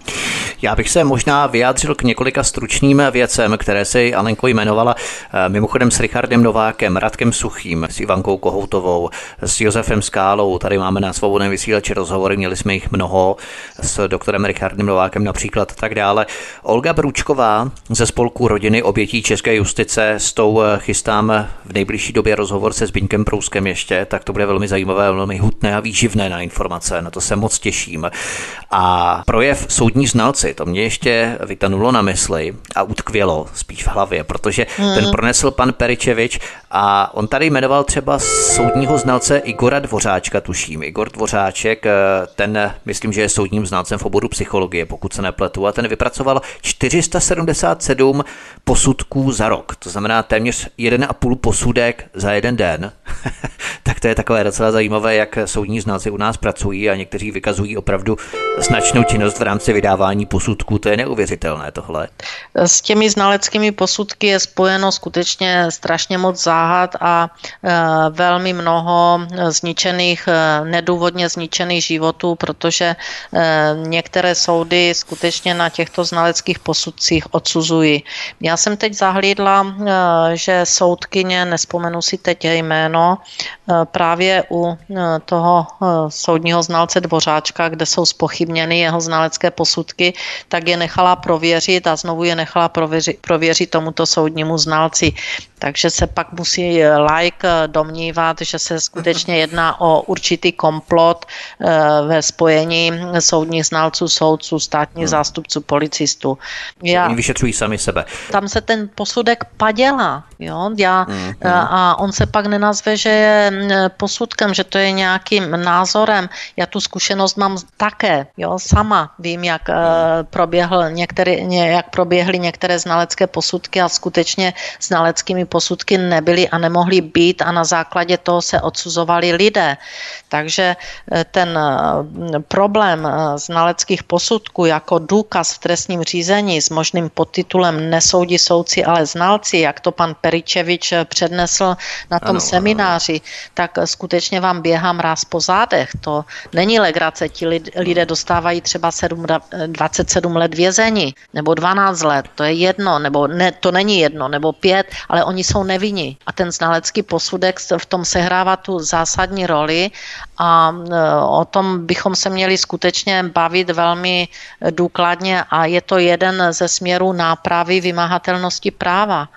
Já bych se možná vyjádřil k několika stručným věcem, které si Alenko jmenovala. Eh, mimochodem s Richardem Novákem, Radkem Suchým, s Ivankou Kohoutovou, s Josefem Skálou. Tady máme na svobodném vysílači rozhovory, měli jsme jich mnoho, s doktorem Richardem Novákem například a tak dále. Olga Bručková ze spolku rodiny obětí České justice, s tou eh, chystám v nejbližší době rozhovor se Zbyňkem Prouskem ještě, tak to bude velmi zajímavé, velmi hutné a výživné na informace, na to se moc těším. A projev soudní znalci, to mě ještě vytanulo na mysli a utkvělo spíš v hlavě, protože hmm. ten pronesl pan Peričevič a on tady jmenoval třeba soudního znalce Igora Dvořáčka, tuším. Igor Dvořáček, eh, ten myslím, že je soudním znalcem v oboru psychologie, pokud se nepletu, a ten vypracoval 477 posudků za rok. To znamená téměř 1,5 posudek za jeden den. tak to je takové docela zajímavé, jak soudní znalci u nás pracují a někteří vykazují opravdu značnou činnost v rámci vydávání posudků. To je neuvěřitelné tohle. S těmi znaleckými posudky je spojeno skutečně strašně moc záhad a e, velmi mnoho zničených, e, nedůvodně zničených životů, protože e, některé soudy skutečně na těchto znaleckých posudcích odsuzují. Já jsem teď zahlídla, že soudkyně, nespomenu si teď jméno, právě u toho soudního znalce Dvořáčka, kde jsou spochybněny jeho znalecké posudky, tak je nechala prověřit a znovu je nechala prověřit, prověřit tomuto soudnímu znalci. Takže se pak musí like domnívat, že se skutečně jedná o určitý komplot eh, ve spojení soudních znalců, soudců, státních hmm. zástupců, policistů. Já, Oni vyšetřují sami sebe. Tam se ten posudek padělá. Jo? Já, hmm. A on se pak nenazve, že je mm, posudkem, že to je nějakým názorem. Já tu zkušenost mám také. Jo? Sama vím, jak hmm proběhl některé, jak proběhly některé znalecké posudky a skutečně znaleckými posudky nebyly a nemohly být a na základě toho se odsuzovali lidé. Takže eh, ten eh, problém eh, znaleckých posudků jako důkaz v trestním řízení s možným podtitulem nesoudí soudci, ale znalci, jak to pan Peričevič přednesl na tom ano, semináři, ano. tak skutečně vám běhám ráz po zádech. To není legrace. Ti lidé dostávají třeba 7, 27 let vězení, nebo 12 let, to je jedno, nebo ne, to není jedno, nebo pět, ale oni jsou nevinní. A ten znalecký posudek v tom sehrává tu zásadní roli a e, o tom bychom se měli skutečně bavit velmi důkladně a je to jeden ze směrů nápravy vymahatelnosti práva.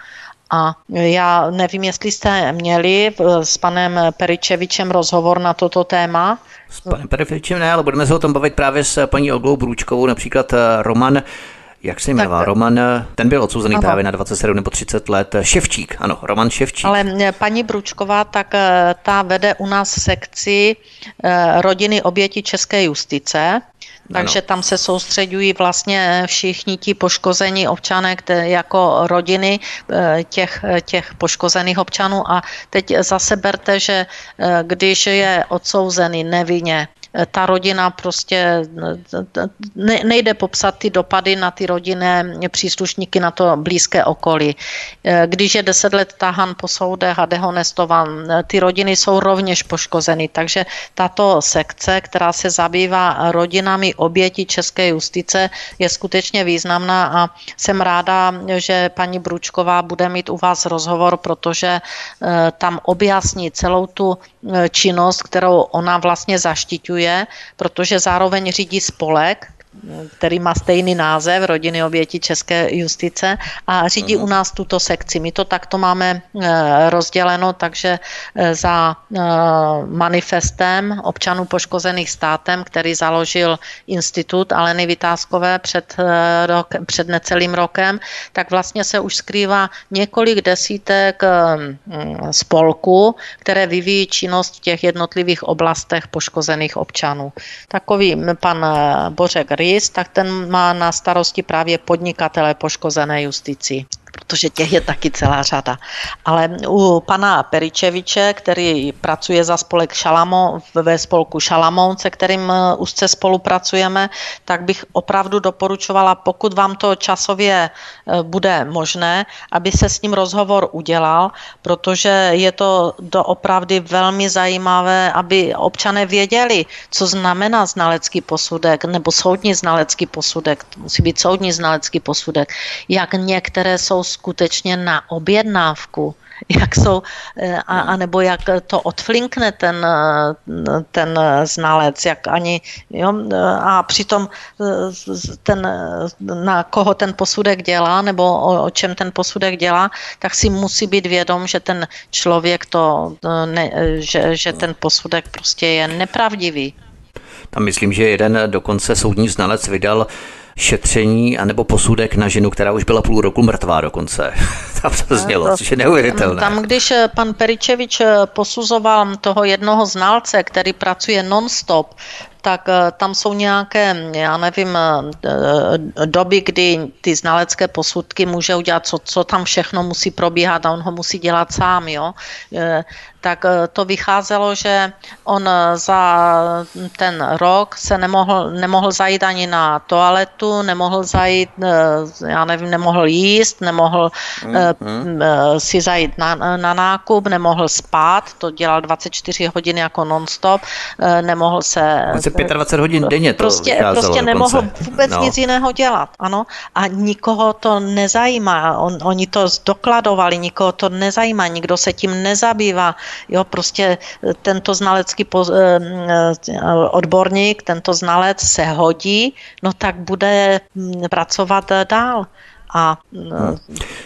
A já nevím, jestli jste měli s panem Peričevičem rozhovor na toto téma. S panem Peričevičem ne, ale budeme se o tom bavit právě s paní Olgou Brůčkovou, například e, Roman jak se jmenoval? Tak, Roman, ten byl odsouzený ano. právě na 27 nebo 30 let. Ševčík, ano, Roman Ševčík. Ale paní Bručková, tak eh, ta vede u nás sekci eh, rodiny oběti české justice. Takže ano. tam se soustředují vlastně všichni ti poškození občané jako rodiny eh, těch, těch poškozených občanů a teď zase berte, že když je odsouzený nevinně, ta rodina prostě nejde popsat ty dopady na ty rodinné příslušníky, na to blízké okolí. Když je deset let tahan po soudech a dehonestovan, ty rodiny jsou rovněž poškozeny, takže tato sekce, která se zabývá rodinami obětí české justice, je skutečně významná a jsem ráda, že paní Bručková bude mít u vás rozhovor, protože eh, tam objasní celou tu eh, činnost, kterou ona vlastně zaštiťuje protože zároveň řídí spolek, který má stejný název Rodiny oběti České justice a řídí uh-huh. u nás tuto sekci. My to takto máme eh, rozděleno, takže eh, za eh, manifestem občanů poškozených státem, který založil institut Aleny Vytázkové před, rok, před necelým rokem, tak vlastně se už skrývá několik desítek spolků, které vyvíjí činnost v těch jednotlivých oblastech poškozených občanů. Takový pan Bořek Rys, tak ten má na starosti právě podnikatele poškozené justici protože těch je taky celá řada. Ale u pana Peričeviče, který pracuje za spolek Šalamo, ve spolku Šalamón, se kterým eh, úzce spolupracujeme, tak bych opravdu doporučovala, pokud vám to časově eh, bude možné, aby se s ním rozhovor udělal, protože je to doopravdy velmi zajímavé, aby občané věděli, co znamená znalecký posudek nebo soudní znalecký posudek. Musí být soudní znalecký posudek. Jak některé jsou skutečně na objednávku jak jsou, eh, a, a nebo jak to odflinkne ten, eh, ten znalec, jak ani, jo, a přitom eh, ten, na koho ten posudek dělá, nebo o, o čem ten posudek dělá, tak si musí být vědom, že ten člověk to, ne, že, že ten posudek prostě je nepravdivý. Tam myslím, že jeden dokonce soudní znalec vydal šetření anebo posudek na ženu, která už byla půl roku mrtvá dokonce. tam to znělo, což je neuvěřitelné. Tam, když eh, pan Peričevič eh, posuzoval toho jednoho znalce, který pracuje non-stop, tak eh, tam jsou nějaké, já nevím, doby, kdy ty znalecké posudky může udělat, co, co tam všechno musí probíhat a on ho musí dělat sám, jo tak eh, to vycházelo, že on eh, za ten rok se nemohl, nemohl zajít ani na toaletu, nemohl zajít, eh, já nevím, nemohl jíst, nemohl mm-hmm. si zajít na, na nákup, nemohl spát, to dělal 24 hodin jako nonstop, nemohl se... 25 hodin denně to Prostě, prostě nemohl vůbec no. nic jiného dělat, ano. A nikoho to nezajímá, on, oni to zdokladovali, nikoho to nezajímá, nikdo se tím nezabývá, Jo, prostě eh, tento znalecký eh, eh, odborník, tento znalec se hodí, no tak bude pracovat dál. A hmm.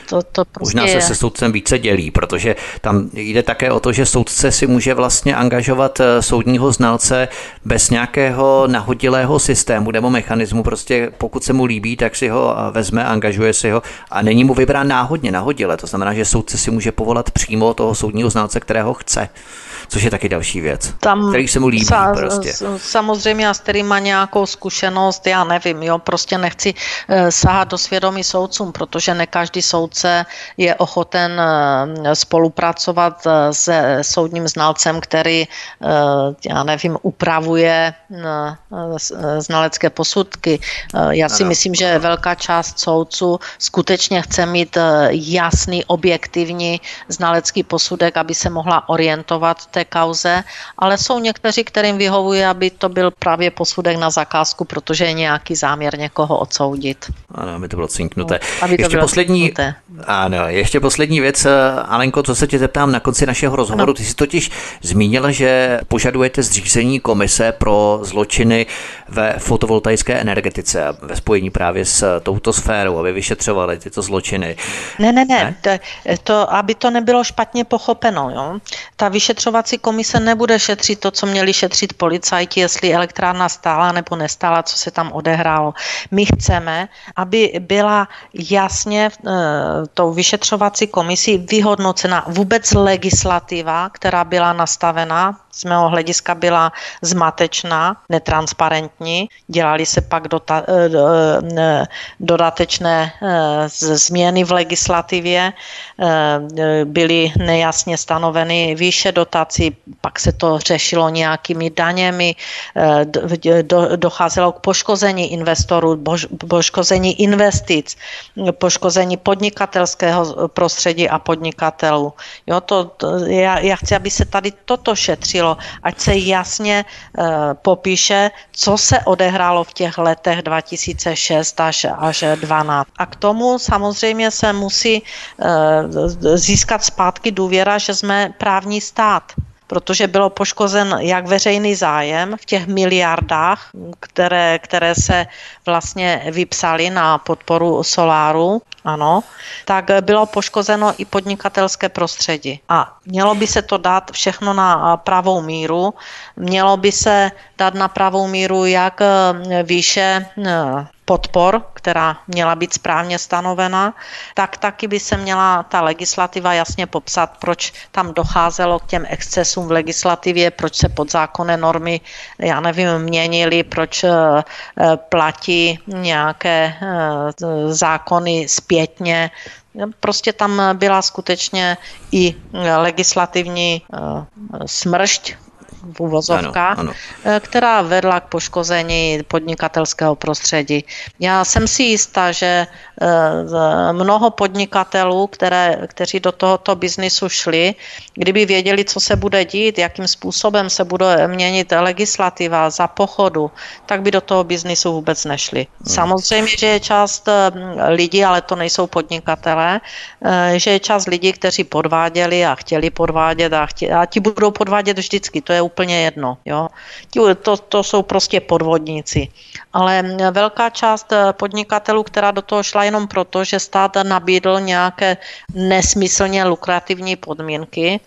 to, to prostě Možná se se soudcem více dělí, protože tam jde také o to, že soudce si může vlastně angažovat soudního znalce bez nějakého nahodilého systému nebo mechanismu. Prostě pokud se mu líbí, tak si ho vezme, angažuje si ho a není mu vybrán náhodně, nahodile. To znamená, že soudce si může povolat přímo toho soudního znalce, kterého chce což je taky další věc, Tam který se mu líbí sa, prostě. Samozřejmě a s kterým má nějakou zkušenost, já nevím, jo, prostě nechci uh, sahat do svědomí soudcům, protože ne každý soudce je ochoten uh, spolupracovat uh, se soudním znalcem, který, uh, já nevím, upravuje znalecké posudky. Já si ano. myslím, že velká část soudců skutečně chce mít jasný, objektivní znalecký posudek, aby se mohla orientovat té kauze, ale jsou někteří, kterým vyhovuje, aby to byl právě posudek na zakázku, protože je nějaký záměr někoho odsoudit. Ano, aby to bylo cinknuté. Aby to ještě bylo poslední. Ano, ještě poslední věc, eh, Alenko, co se tě zeptám na konci našeho rozhovoru. Ano. Ty jsi totiž zmínila, že požadujete zřízení komise pro zločiny ve fotovoltaické energetice ve spojení právě s touto sférou, aby vyšetřovali tyto zločiny. Ne, ne, ne, ne? To, to, aby to nebylo špatně pochopeno. Jo? Ta vyšetřovací vyšetřovací komise nebude šetřit to, co měli šetřit policajti, jestli elektrárna stála nebo nestála, co se tam odehrálo. My chceme, aby byla jasně uh, tou vyšetřovací komisí vyhodnocena vůbec legislativa, která byla nastavena z mého hlediska byla zmatečná, netransparentní. Dělali se pak dota, eh, eh, dodatečné změny v legislativě, byly nejasně stanoveny výše dotací, pak se to řešilo nějakými daněmi, eh, docházelo k poškození investorů, poškození investic, poškození podnikatelského prostředí a podnikatelů. Jo, to, to, já, já chci, aby se tady toto šetřilo, ať se jasně uh, popíše, co se odehrálo v těch letech 2006 až, až 2012. A k tomu samozřejmě se musí uh, získat zpátky důvěra, že jsme právní stát protože bylo poškozen jak veřejný zájem v těch miliardách, které, které se vlastně vypsaly na podporu soláru, ano, tak bylo poškozeno i podnikatelské prostředí. A mělo by se to dát všechno na pravou míru, mělo by se dát na pravou míru jak výše podpor, která měla být správně stanovena, tak taky by se měla ta legislativa jasně popsat, proč tam docházelo k těm excesům v legislativě, proč se podzákonné normy, já nevím, měnily, proč platí nějaké zákony zpětně, Prostě tam byla skutečně i legislativní smršť v uvozovkách, ano, ano. Eh, která vedla k poškození podnikatelského prostředí. Já jsem si jistá, že eh, mnoho podnikatelů, které, kteří do tohoto biznisu šli, kdyby věděli, co se bude dít, jakým způsobem se bude měnit legislativa za pochodu, tak by do toho biznisu vůbec nešli. Hmm. Samozřejmě, že je část eh, lidí, ale to nejsou podnikatelé, že je část lidí, kteří podváděli a chtěli podvádět a, chtěli, a ti budou podvádět vždycky. To je úplně jedno. Jo? To, to jsou prostě podvodníci. Ale velká část podnikatelů, která do toho šla jenom proto, že stát nabídl nějaké nesmyslně lukrativní podmínky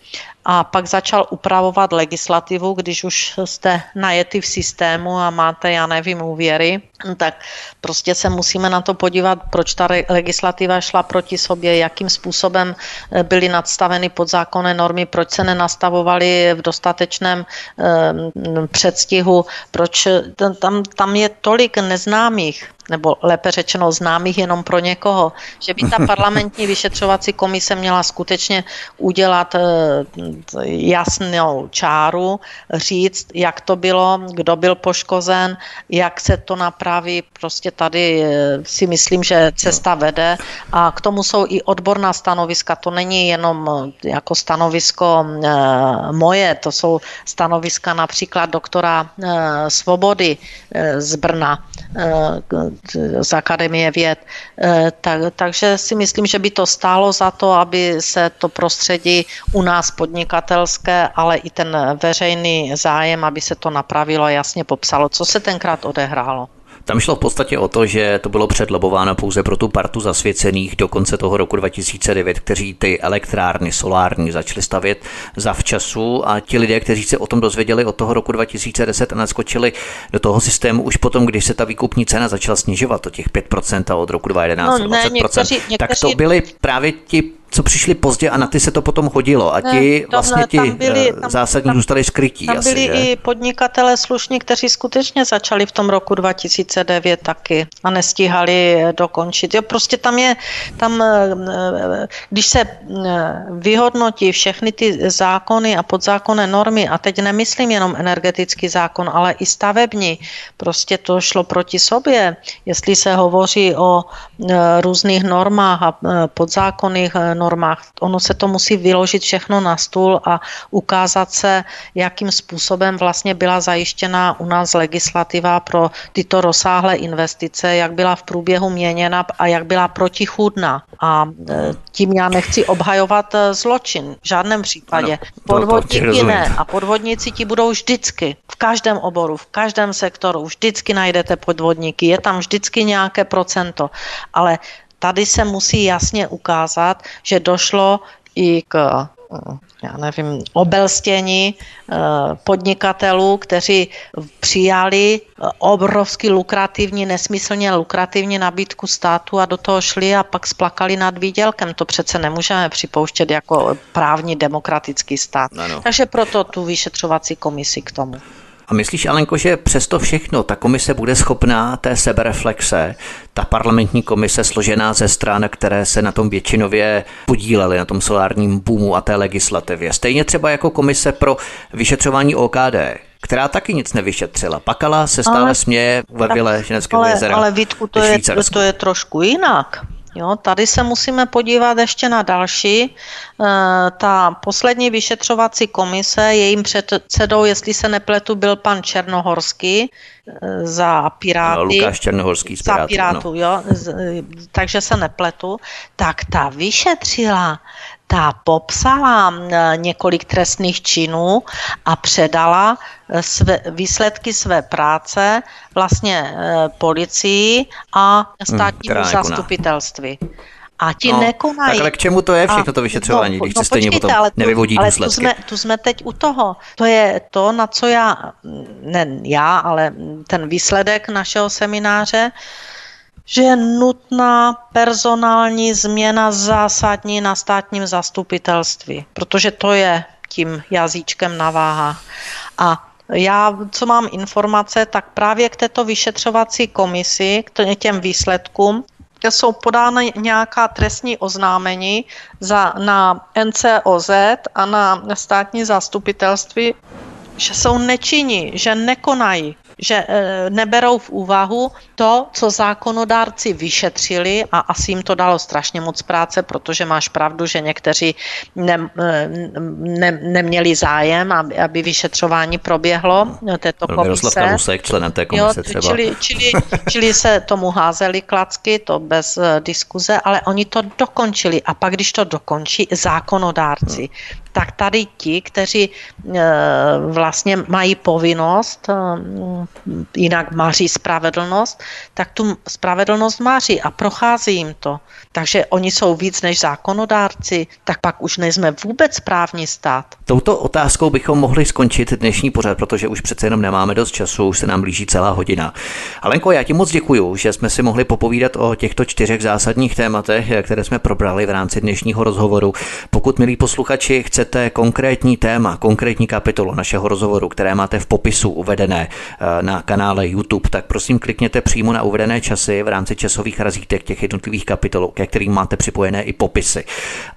a pak začal upravovat legislativu, když už jste najety v systému a máte, já nevím, úvěry, tak prostě se musíme na to podívat, proč ta legislativa šla proti sobě, jakým způsobem eh, byly nadstaveny podzákonné normy, proč se nenastavovaly v dostatečném eh, předstihu, proč eh, tam, tam je tolik neznámých nebo lépe řečeno známých jenom pro někoho, že by ta parlamentní vyšetřovací komise měla skutečně udělat eh, jasnou čáru, říct, jak to bylo, kdo byl poškozen, jak se to napraví. Prostě tady eh, si myslím, že cesta vede a k tomu jsou i odborná stanoviska. To není jenom eh, jako stanovisko moje, to jsou stanoviska například doktora Svobody z Brna, z Akademie věd. Eh, tak, takže si myslím, že by to stálo za to, aby se to prostředí u nás podnikatelské, ale i ten veřejný zájem, aby se to napravilo a jasně popsalo, co se tenkrát odehrálo. Tam šlo v podstatě o to, že to bylo předlobováno pouze pro tu partu zasvěcených do konce toho roku 2009, kteří ty elektrárny solární začali stavět za včasu a ti lidé, kteří se o tom dozvěděli od toho roku 2010 a naskočili do toho systému už potom, když se ta výkupní cena začala snižovat o těch 5% a od roku 2011 no, ne, 20%, někteří, někteří... tak to byli právě ti co přišli pozdě a na ty se to potom hodilo a ti ne, vlastně ti byli, eh, tam, zásadní tam, zůstali skrytí. Tam byli asi, i podnikatele slušní, kteří skutečně začali v tom roku 2009 taky a nestíhali dokončit. Jo, prostě tam je, tam, eh, když se eh, vyhodnotí všechny ty zákony a podzákonné normy, a teď nemyslím jenom energetický zákon, ale i stavební, prostě to šlo proti sobě. Jestli se hovoří o různých normách a podzákonných normách. Ono se to musí vyložit všechno na stůl a ukázat se, jakým způsobem vlastně byla zajištěna u nás legislativa pro tyto rozsáhlé investice, jak byla v průběhu měněna a jak byla protichůdná. A e, tím já nechci obhajovat e, zločin v žádném případě. Podvodníky ne. A podvodníci ti budou vždycky, v každém oboru, v každém sektoru, vždycky najdete podvodníky. Je tam vždycky nějaké procento. Ale tady se musí jasně ukázat, že došlo i k eh, já nevím, obelstění eh, podnikatelů, kteří přijali eh, obrovsky lukrativní, nesmyslně lukrativní nabídku státu a do toho šli a pak splakali nad výdělkem. To přece nemůžeme připouštět jako právní demokratický stát. Ano. Takže proto tu vyšetřovací komisi k tomu. A myslíš, Alenko, že přesto všechno ta komise bude schopná té sebereflexe, ta parlamentní komise složená ze stran, které se na tom většinově podílely, na tom solárním boomu a té legislativě. Stejně třeba jako komise pro vyšetřování OKD, která taky nic nevyšetřila. Pakala se stále ale, směje ve vile Ženevského ale, jezera. Ale Vítku, to je, to je trošku jinak. Jo, tady se musíme podívat ještě na další. E, ta poslední vyšetřovací komise, jejím předsedou, jestli se nepletu, byl pan Černohorský e, za Piráty. No, Lukáš Černohorský z Piráty, za Pirátu, jo, takže se nepletu. Tak ta vyšetřila ta popsala několik trestných činů a předala e, své, výsledky své práce vlastně e, policii a hmm, státnímu hmm, zastupitelství. A ti no, nekonají. Tak ale k čemu to je všechno to vyšetřování, no, když no, se stejně potom ale tu, nevyvodí ale důsledky? Tu jsme, tu jsme teď u toho. To je to, na co já, ne já, ale ten výsledek našeho semináře, že je nutná personální změna zásadní na státním zastupitelství, protože to je tím jazyčkem na váhách. A já, co mám informace, tak právě k této vyšetřovací komisi, k těm výsledkům, jsou podána nějaká trestní oznámení za, na NCOZ a na státní zastupitelství, že jsou nečinní, že nekonají že e, neberou v úvahu to, co zákonodárci vyšetřili a asi jim to dalo strašně moc práce, protože máš pravdu, že někteří ne, e, ne, neměli zájem, aby, aby vyšetřování proběhlo této komise. Miroslav Kalousek, členem té komise jo, třeba. Čili, čili, čili se tomu házeli klacky, to bez diskuze, ale oni to dokončili a pak, když to dokončí zákonodárci, tak tady ti, kteří vlastně mají povinnost jinak maří spravedlnost, tak tu spravedlnost maří a prochází jim to. Takže oni jsou víc než zákonodárci, tak pak už nejsme vůbec právní stát. Touto otázkou bychom mohli skončit dnešní pořad, protože už přece jenom nemáme dost času, už se nám blíží celá hodina. Alenko, já ti moc děkuji, že jsme si mohli popovídat o těchto čtyřech zásadních tématech, které jsme probrali v rámci dnešního rozhovoru. Pokud, milí posluchači, chcete konkrétní téma, konkrétní kapitolu našeho rozhovoru, které máte v popisu uvedené na kanále YouTube, tak prosím klikněte přímo na uvedené časy v rámci časových razítek těch jednotlivých kapitolů, ke kterým máte připojené i popisy.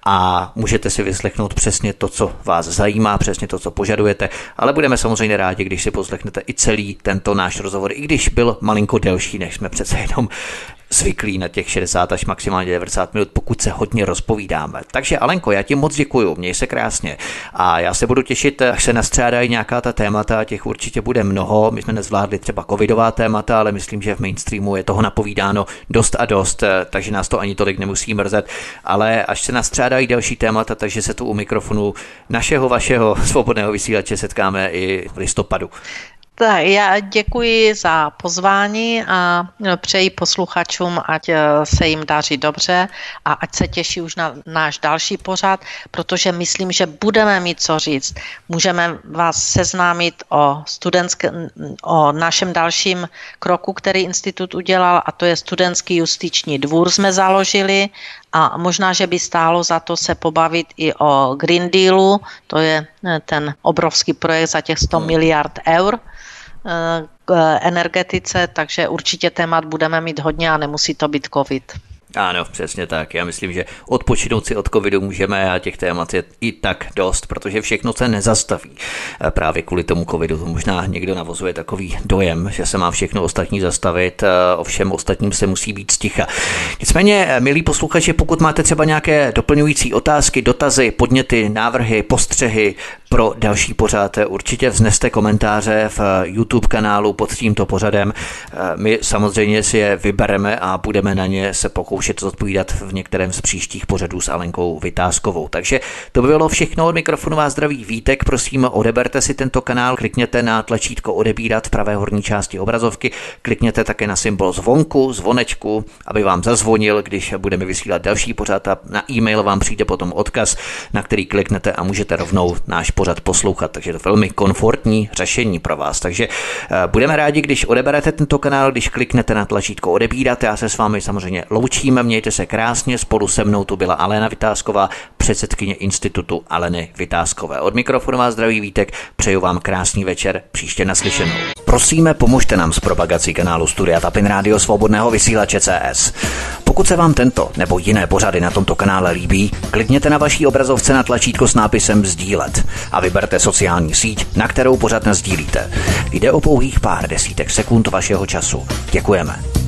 A můžete si vyslechnout přesně to, co vás zajímá, přesně to, co požadujete, ale budeme samozřejmě rádi, když si poslechnete i celý tento náš rozhovor, i když byl malinko delší, než jsme přece jenom zvyklí na těch 60 až maximálně 90 minut, pokud se hodně rozpovídáme. Takže Alenko, já ti moc děkuju, měj se krásně a já se budu těšit, až se nastřádají nějaká ta témata, těch určitě bude mnoho. My jsme nezvládli třeba covidová témata, ale myslím, že v mainstreamu je toho napovídáno dost a dost, takže nás to ani tolik nemusí mrzet. Ale až se nastřádají další témata, takže se tu u mikrofonu našeho, vašeho svobodného vysílače setkáme i v listopadu. Tak já děkuji za pozvání a přeji posluchačům, ať eh, se jim daří dobře a ať se těší už na náš další pořad, protože myslím, že budeme mít co říct. Můžeme vás seznámit o, studentské, o našem dalším kroku, který institut udělal a to je studentský justiční dvůr jsme založili a možná, že by stálo za to se pobavit i o Green Dealu, to je eh, ten obrovský projekt za těch 100 miliard eur, k energetice, takže určitě témat budeme mít hodně a nemusí to být covid. Ano, přesně tak. Já myslím, že odpočinout si od covidu můžeme a těch témat je i tak dost, protože všechno se nezastaví. Právě kvůli tomu covidu to možná někdo navozuje takový dojem, že se má všechno ostatní zastavit, ovšem ostatním se musí být sticha. Nicméně, milí posluchači, pokud máte třeba nějaké doplňující otázky, dotazy, podněty, návrhy, postřehy, pro další pořád určitě vzneste komentáře v YouTube kanálu pod tímto pořadem. My samozřejmě si je vybereme a budeme na ně se pokoušet odpovídat v některém z příštích pořadů s Alenkou Vytázkovou. Takže to by bylo všechno od mikrofonu vás zdraví Vítek. Prosím, odeberte si tento kanál, klikněte na tlačítko odebírat v pravé horní části obrazovky, klikněte také na symbol zvonku, zvonečku, aby vám zazvonil, když budeme vysílat další pořad a na e-mail vám přijde potom odkaz, na který kliknete a můžete rovnou náš pořad poslouchat, takže to je velmi komfortní řešení pro vás. Takže eh, budeme rádi, když odeberete tento kanál, když kliknete na tlačítko odebírat. Já se s vámi samozřejmě loučím, mějte se krásně. Spolu se mnou tu byla Alena Vytázková, předsedkyně Institutu Aleny Vytázkové. Od mikrofonu vás zdraví Vítek, přeju vám krásný večer, příště naslyšenou. Prosíme, pomožte nám s propagací kanálu Studia Tapin Rádio Svobodného vysílače CS. Pokud se vám tento nebo jiné pořady na tomto kanále líbí, klikněte na vaší obrazovce na tlačítko s nápisem Sdílet a vyberte sociální síť, na kterou pořád sdílíte. Jde o pouhých pár desítek sekund vašeho času. Děkujeme.